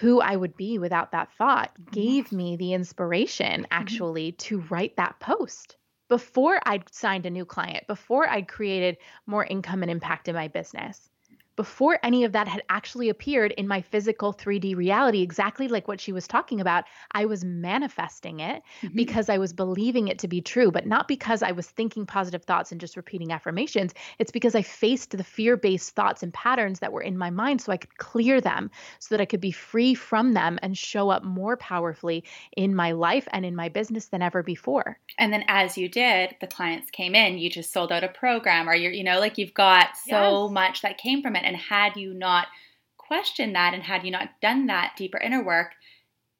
Speaker 3: who I would be without that thought gave me the inspiration actually mm-hmm. to write that post before I'd signed a new client, before I'd created more income and impact in my business before any of that had actually appeared in my physical 3D reality, exactly like what she was talking about, I was manifesting it mm-hmm. because I was believing it to be true, but not because I was thinking positive thoughts and just repeating affirmations. It's because I faced the fear based thoughts and patterns that were in my mind so I could clear them, so that I could be free from them and show up more powerfully in my life and in my business than ever before.
Speaker 1: And then as you did, the clients came in, you just sold out a program or you're, you know, like you've got so yes. much that came from it. And had you not questioned that and had you not done that deeper inner work,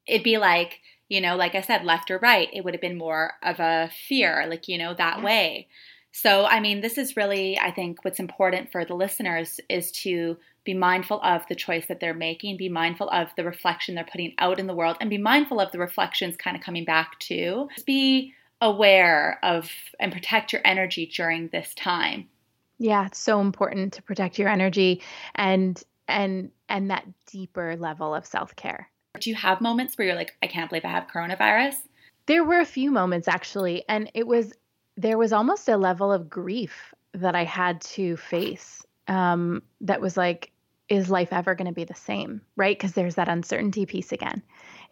Speaker 1: it'd be like, you know, like I said, left or right. It would have been more of a fear, like, you know, that way. So, I mean, this is really, I think, what's important for the listeners is to be mindful of the choice that they're making, be mindful of the reflection they're putting out in the world, and be mindful of the reflections kind of coming back too. Just be aware of and protect your energy during this time.
Speaker 3: Yeah, it's so important to protect your energy and and and that deeper level of self-care.
Speaker 1: Do you have moments where you're like, I can't believe I have coronavirus?
Speaker 3: There were a few moments actually, and it was there was almost a level of grief that I had to face. Um, that was like, is life ever going to be the same? Right? Because there's that uncertainty piece again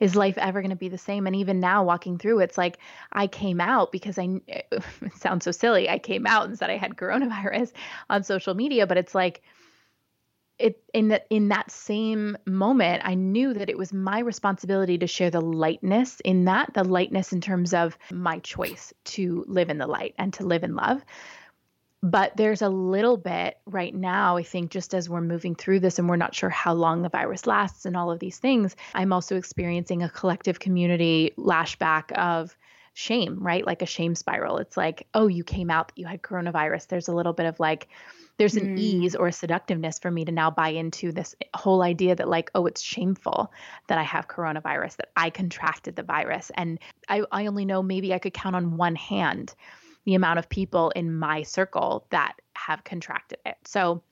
Speaker 3: is life ever going to be the same? And even now, walking through, it's like I came out because I, it sounds so silly. I came out and said I had coronavirus on social media, but it's like, it in that in that same moment i knew that it was my responsibility to share the lightness in that the lightness in terms of my choice to live in the light and to live in love but there's a little bit right now, I think, just as we're moving through this and we're not sure how long the virus lasts and all of these things, I'm also experiencing a collective community lashback of shame, right? Like a shame spiral. It's like, oh, you came out that you had coronavirus. There's a little bit of like, there's an mm. ease or a seductiveness for me to now buy into this whole idea that like oh it's shameful that i have coronavirus that i contracted the virus and i, I only know maybe i could count on one hand the amount of people in my circle that have contracted it. So,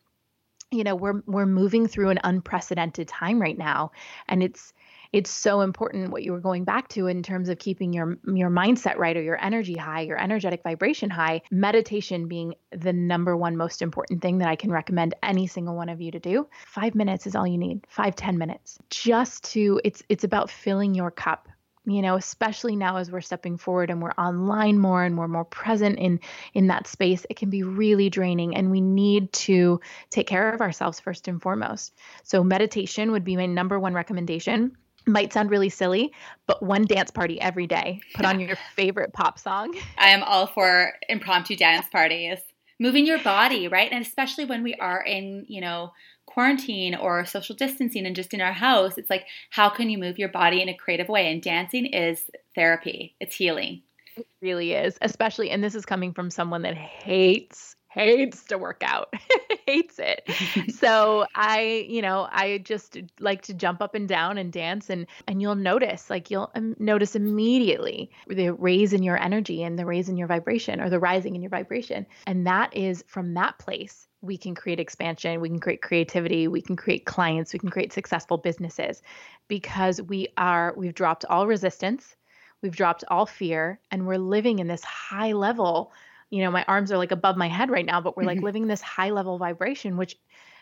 Speaker 3: you know, we're we're moving through an unprecedented time right now and it's it's so important what you were going back to in terms of keeping your your mindset right or your energy high, your energetic vibration high. Meditation being the number one most important thing that I can recommend any single one of you to do. 5 minutes is all you need. Five ten minutes. Just to it's it's about filling your cup you know especially now as we're stepping forward and we're online more and we're more present in in that space it can be really draining and we need to take care of ourselves first and foremost so meditation would be my number one recommendation might sound really silly, but one dance party every day. Put on your favorite pop song.
Speaker 1: I am all for impromptu dance parties. Moving your body, right? And especially when we are in, you know, quarantine or social distancing and just in our house, it's like, how can you move your body in a creative way? And dancing is therapy, it's healing.
Speaker 3: It really is, especially, and this is coming from someone that hates hates to work out hates it so i you know i just like to jump up and down and dance and and you'll notice like you'll um, notice immediately the raise in your energy and the raise in your vibration or the rising in your vibration and that is from that place we can create expansion, we can create creativity, we can create clients, we can create successful businesses because we are we've dropped all resistance, we've dropped all fear and we're living in this high level. You know, my arms are like above my head right now, but we're like mm-hmm. living this high level vibration which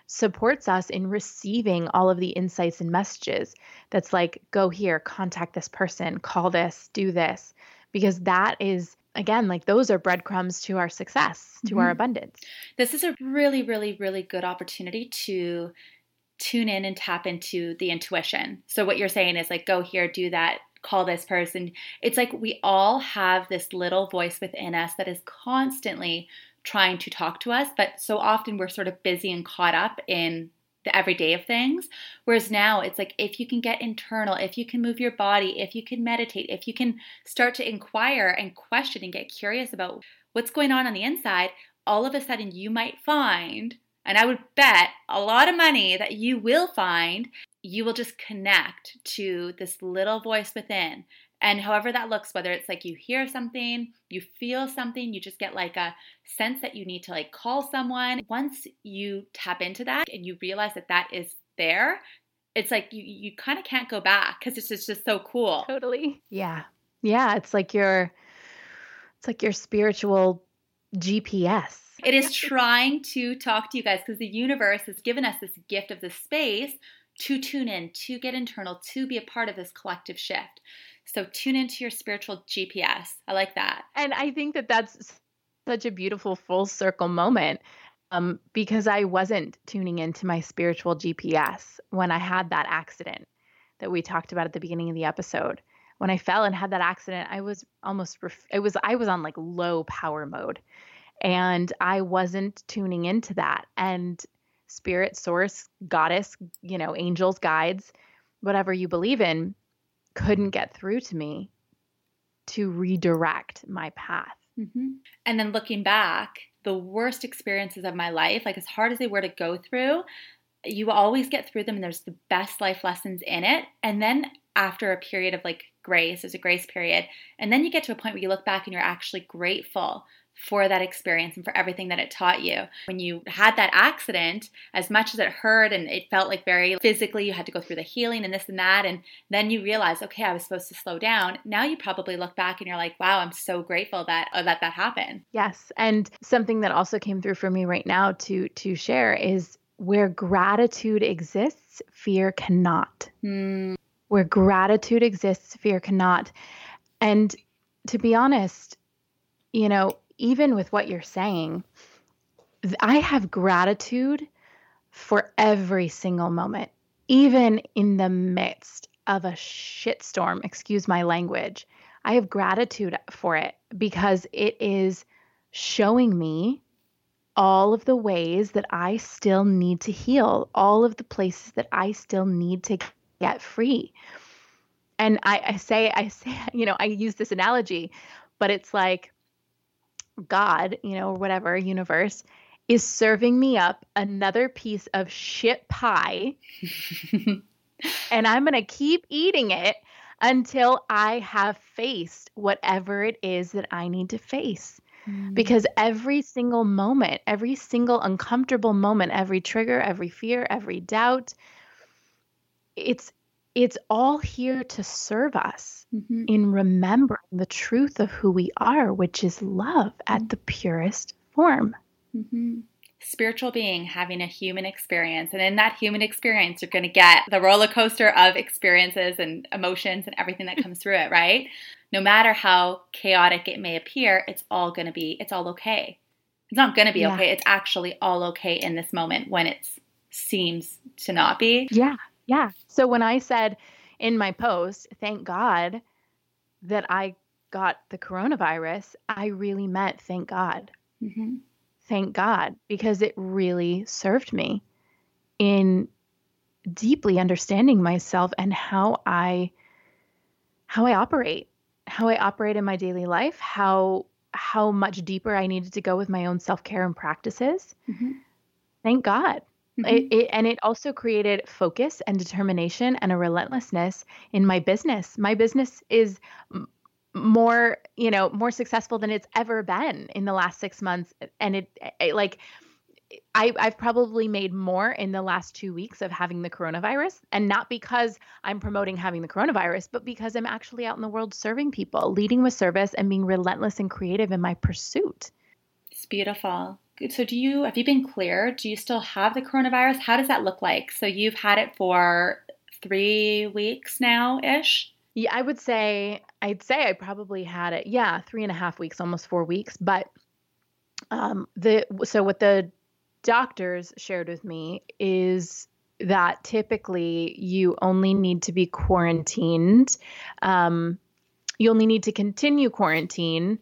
Speaker 3: supports us in receiving all of the insights and messages. That's like go here, contact this person, call this, do this because that is again, like those are breadcrumbs to our success, to mm-hmm. our abundance.
Speaker 1: This is a really, really, really good opportunity to tune in and tap into the intuition. So, what you're saying is like, go here, do that, call this person. It's like we all have this little voice within us that is constantly trying to talk to us, but so often we're sort of busy and caught up in the everyday of things. Whereas now it's like if you can get internal, if you can move your body, if you can meditate, if you can start to inquire and question and get curious about what's going on on the inside, all of a sudden you might find, and I would bet a lot of money that you will find, you will just connect to this little voice within and however that looks, whether it's like you hear something, you feel something, you just get like a sense that you need to like call someone. Once you tap into that and you realize that that is there, it's like you you kind of can't go back because it's just, just so cool.
Speaker 3: Totally. Yeah. Yeah. It's like your it's like your spiritual GPS.
Speaker 1: It is trying to talk to you guys because the universe has given us this gift of the space to tune in, to get internal, to be a part of this collective shift. So tune into your spiritual GPS. I like that.
Speaker 3: And I think that that's such a beautiful full circle moment um, because I wasn't tuning into my spiritual GPS when I had that accident that we talked about at the beginning of the episode. When I fell and had that accident, I was almost ref- it was I was on like low power mode, and I wasn't tuning into that. And spirit, source, goddess, you know, angels, guides, whatever you believe in, couldn't get through to me to redirect my path.
Speaker 1: Mm-hmm. And then looking back, the worst experiences of my life, like as hard as they were to go through, you always get through them and there's the best life lessons in it. And then after a period of like grace, there's a grace period. And then you get to a point where you look back and you're actually grateful for that experience and for everything that it taught you. When you had that accident, as much as it hurt and it felt like very physically, you had to go through the healing and this and that, and then you realize, okay, I was supposed to slow down. Now you probably look back and you're like, wow, I'm so grateful that uh, that that happened.
Speaker 3: Yes, and something that also came through for me right now to to share is where gratitude exists, fear cannot. Mm. Where gratitude exists, fear cannot. And to be honest, you know, even with what you're saying, I have gratitude for every single moment, even in the midst of a shitstorm, excuse my language. I have gratitude for it because it is showing me all of the ways that I still need to heal, all of the places that I still need to get free. And I, I say, I say, you know, I use this analogy, but it's like God, you know, or whatever, universe, is serving me up another piece of shit pie. and I'm going to keep eating it until I have faced whatever it is that I need to face. Mm. Because every single moment, every single uncomfortable moment, every trigger, every fear, every doubt, it's it's all here to serve us mm-hmm. in remembering the truth of who we are, which is love at mm-hmm. the purest form.
Speaker 1: Mm-hmm. Spiritual being having a human experience. And in that human experience, you're going to get the roller coaster of experiences and emotions and everything that comes through it, right? No matter how chaotic it may appear, it's all going to be, it's all okay. It's not going to be yeah. okay. It's actually all okay in this moment when it seems to not be.
Speaker 3: Yeah. Yeah. So when I said in my post, thank God that I got the coronavirus, I really meant thank God. Mm-hmm. Thank God, because it really served me in deeply understanding myself and how I how I operate, how I operate in my daily life, how how much deeper I needed to go with my own self-care and practices. Mm-hmm. Thank God. Mm-hmm. It, it, and it also created focus and determination and a relentlessness in my business. My business is more, you know, more successful than it's ever been in the last six months. And it, it like, I, I've probably made more in the last two weeks of having the coronavirus, and not because I'm promoting having the coronavirus, but because I'm actually out in the world serving people, leading with service, and being relentless and creative in my pursuit.
Speaker 1: It's beautiful. So, do you have you been cleared? Do you still have the coronavirus? How does that look like? So, you've had it for three weeks now ish.
Speaker 3: Yeah, I would say I'd say I probably had it. Yeah, three and a half weeks, almost four weeks. But um, the so what the doctors shared with me is that typically you only need to be quarantined. Um, you only need to continue quarantine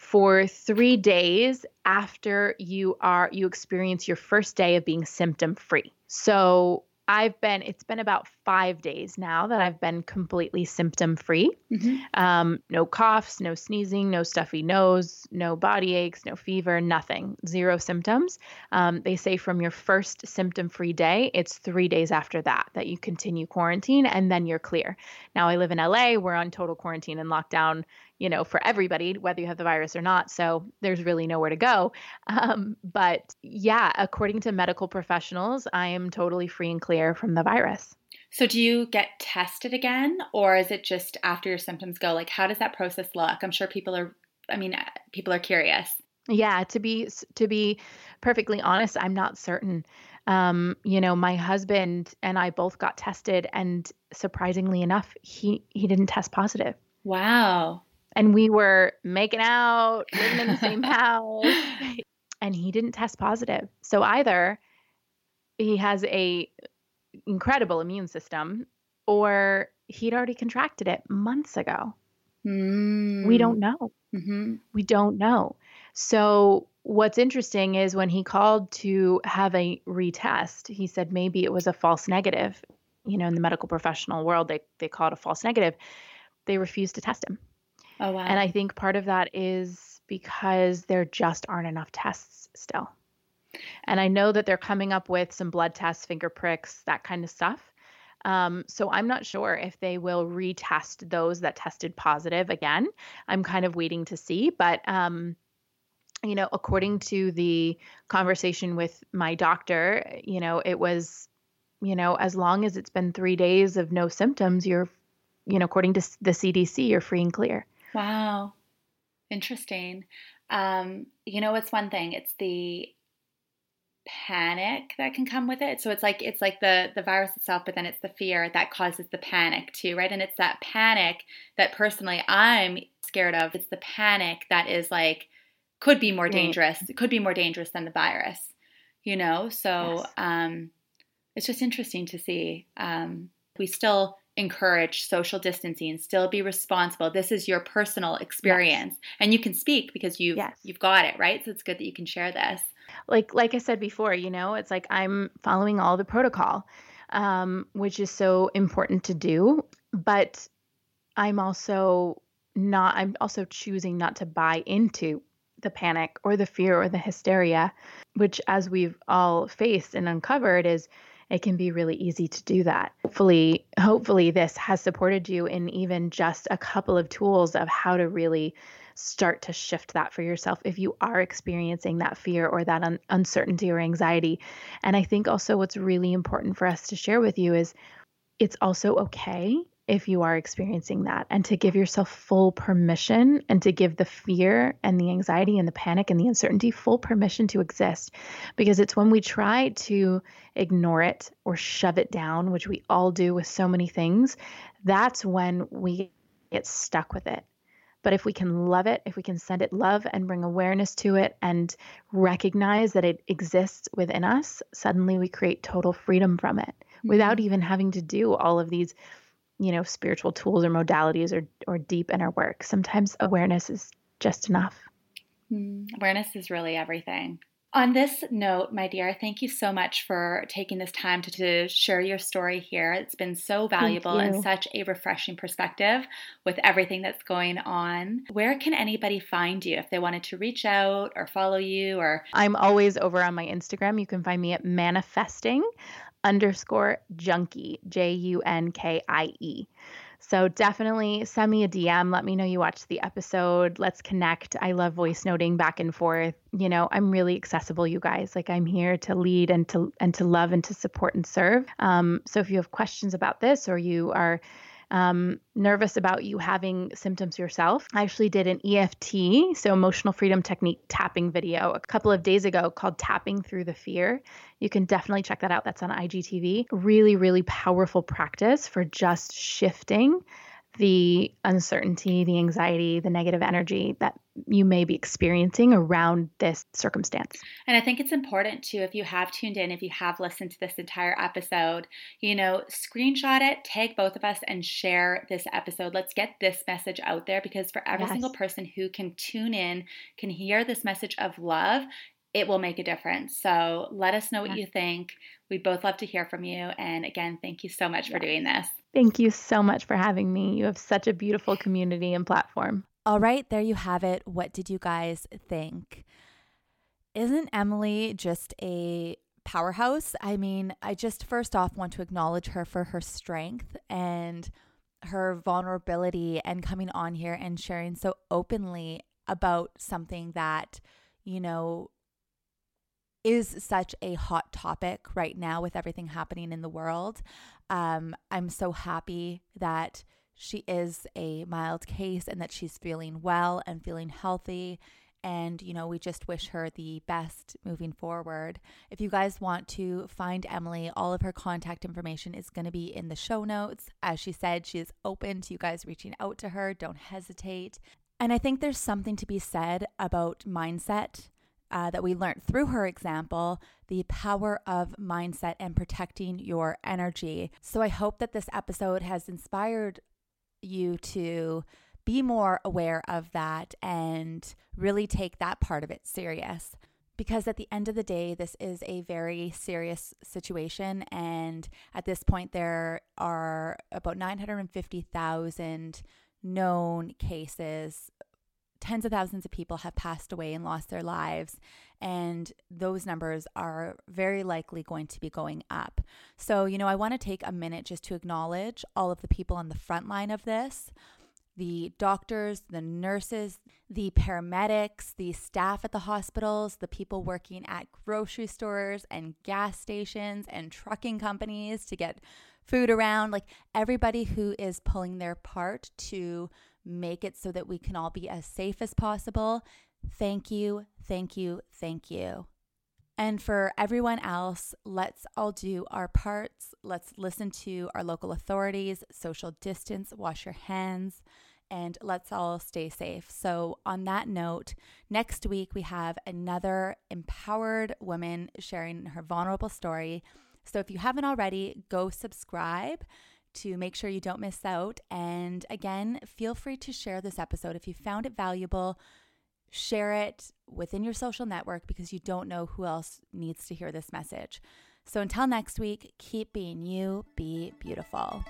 Speaker 3: for three days after you are you experience your first day of being symptom free. So I've been, it's been about five days now that I've been completely symptom free. Mm-hmm. Um, no coughs, no sneezing, no stuffy nose, no body aches, no fever, nothing, zero symptoms. Um, they say from your first symptom free day, it's three days after that that you continue quarantine and then you're clear. Now, I live in LA, we're on total quarantine and lockdown you know, for everybody, whether you have the virus or not. So there's really nowhere to go. Um, but yeah, according to medical professionals, I am totally free and clear from the virus.
Speaker 1: So, do you get tested again, or is it just after your symptoms go? Like, how does that process look? I'm sure people are, I mean, uh, people are curious.
Speaker 3: Yeah, to be to be perfectly honest, I'm not certain. Um, you know, my husband and I both got tested, and surprisingly enough, he he didn't test positive.
Speaker 1: Wow.
Speaker 3: And we were making out, living in the same house, and he didn't test positive. So either he has a incredible immune system, or he'd already contracted it months ago.
Speaker 1: Mm.
Speaker 3: We don't know.
Speaker 1: Mm-hmm.
Speaker 3: We don't know. So what's interesting is when he called to have a retest, he said maybe it was a false negative. You know, in the medical professional world, they they call it a false negative. They refused to test him.
Speaker 1: Oh wow.
Speaker 3: And I think part of that is because there just aren't enough tests still. And I know that they're coming up with some blood tests, finger pricks, that kind of stuff. Um, so I'm not sure if they will retest those that tested positive again. I'm kind of waiting to see, but um, you know, according to the conversation with my doctor, you know, it was, you know, as long as it's been three days of no symptoms, you're, you know, according to the CDC, you're free and clear.
Speaker 1: Wow. Interesting. Um, you know, it's one thing, it's the panic that can come with it. So it's like it's like the the virus itself, but then it's the fear that causes the panic too, right? And it's that panic that personally I'm scared of. It's the panic that is like could be more dangerous. It could be more dangerous than the virus, you know? So
Speaker 3: Yes.
Speaker 1: um, it's just interesting to see. Um, we still encourage social distancing, still be responsible. This is your personal experience. And you can speak because you've
Speaker 3: Yes.
Speaker 1: you've got it, right? So it's good that you can share this.
Speaker 3: like like I said before, you know, it's like I'm following all the protocol, um, which is so important to do. But I'm also not. I'm also choosing not to buy into the panic or the fear or the hysteria, which, as we've all faced and uncovered, is it can be really easy to do that. Hopefully, hopefully this has supported you in even just a couple of tools of how to really start to shift that for yourself if you are experiencing that fear or that un- uncertainty or anxiety. And I think also what's really important for us to share with you is it's also okay if you are experiencing that and to give yourself full permission and to give the fear and the anxiety and the panic and the uncertainty full permission to exist. Because it's when we try to ignore it or shove it down which we all do with so many things that's when we get stuck with it. But if we can love it, if we can send it love and bring awareness to it and recognize that it exists within us, suddenly we create total freedom from it mm-hmm. without even having to do all of these, you know, spiritual tools or modalities or or deep inner work. Sometimes awareness is just enough.
Speaker 1: Mm, Awareness is really everything. On this note, my dear, thank you so much for taking this time to, to share your story here. It's been so valuable and such a refreshing perspective with everything that's going on. Where can anybody find you if they wanted to reach out or follow you or
Speaker 3: I'm always over on my Instagram. You can find me at manifesting underscore junkie, J U N K I E. So definitely send me a DM. Let me know you watched the episode. Let's connect. I love voice noting back and forth. You know, I'm really accessible, you guys. Like I'm here to lead and to and to love and to support and serve. Um, so if you have questions about this or you are um, nervous about you having symptoms yourself. I actually did an EFT, so emotional freedom technique tapping video a couple of days ago called Tapping Through the Fear. You can definitely check that out. That's on IGTV. Really, really powerful practice for just shifting the uncertainty, the anxiety, the negative energy that you may be experiencing around this circumstance.
Speaker 1: And I think it's important too, if you have tuned in, if you have listened to this entire episode, you know, screenshot it, tag both of us, and share this episode. Let's get this message out there because for every
Speaker 3: Yes.
Speaker 1: single person who can tune in, can hear this message of love, it will make a difference. So let us know what
Speaker 3: Yeah.
Speaker 1: you think. We'd both love to hear from you. And again, thank you so much for doing this.
Speaker 3: Thank you so much for having me. You have such a beautiful community and platform.
Speaker 2: All right, there you have it. What did you guys think? Isn't Emily just a powerhouse? I mean, I just first off want to acknowledge her for her strength and her vulnerability and coming on here and sharing so openly about something that, you know,
Speaker 1: is such a hot topic right now with everything happening in the world. Um, I'm so happy that she is a mild case and that she's feeling well and feeling healthy. And, you know, we just wish her the best moving forward. If you guys want to find Emily, all of her contact information is going to be in the show notes. As she said, she is open to you guys reaching out to her. Don't hesitate. And I think there's something to be said about mindset uh, that we learned through her example the power of mindset and protecting your energy. So I hope that this episode has inspired you to be more aware of that and really take that part of it serious. Because at the end of the day, this is a very serious situation. And at this point, there are about 950,000 known cases tens of thousands of people have passed away and lost their lives, and those numbers are very likely going to be going up. So, you know, I want to take a minute just to acknowledge all of the people on the front line of this the doctors, the nurses, the paramedics, the staff at the hospitals, the people working at grocery stores and gas stations and trucking companies to get food around, like everybody who is pulling their part to make it so that we can all be as safe as possible. Thank you, thank you, thank you. And for everyone else, let's all do our parts. Let's listen to our local authorities, social distance, wash your hands, and let's all stay safe. So, on that note, next week we have another empowered woman sharing her vulnerable story. So, if you haven't already, go subscribe to make sure you don't miss out. And again, feel free to share this episode if you found it valuable. Share it within your social network because you don't know who else needs to hear this message. So until next week, keep being you, be beautiful.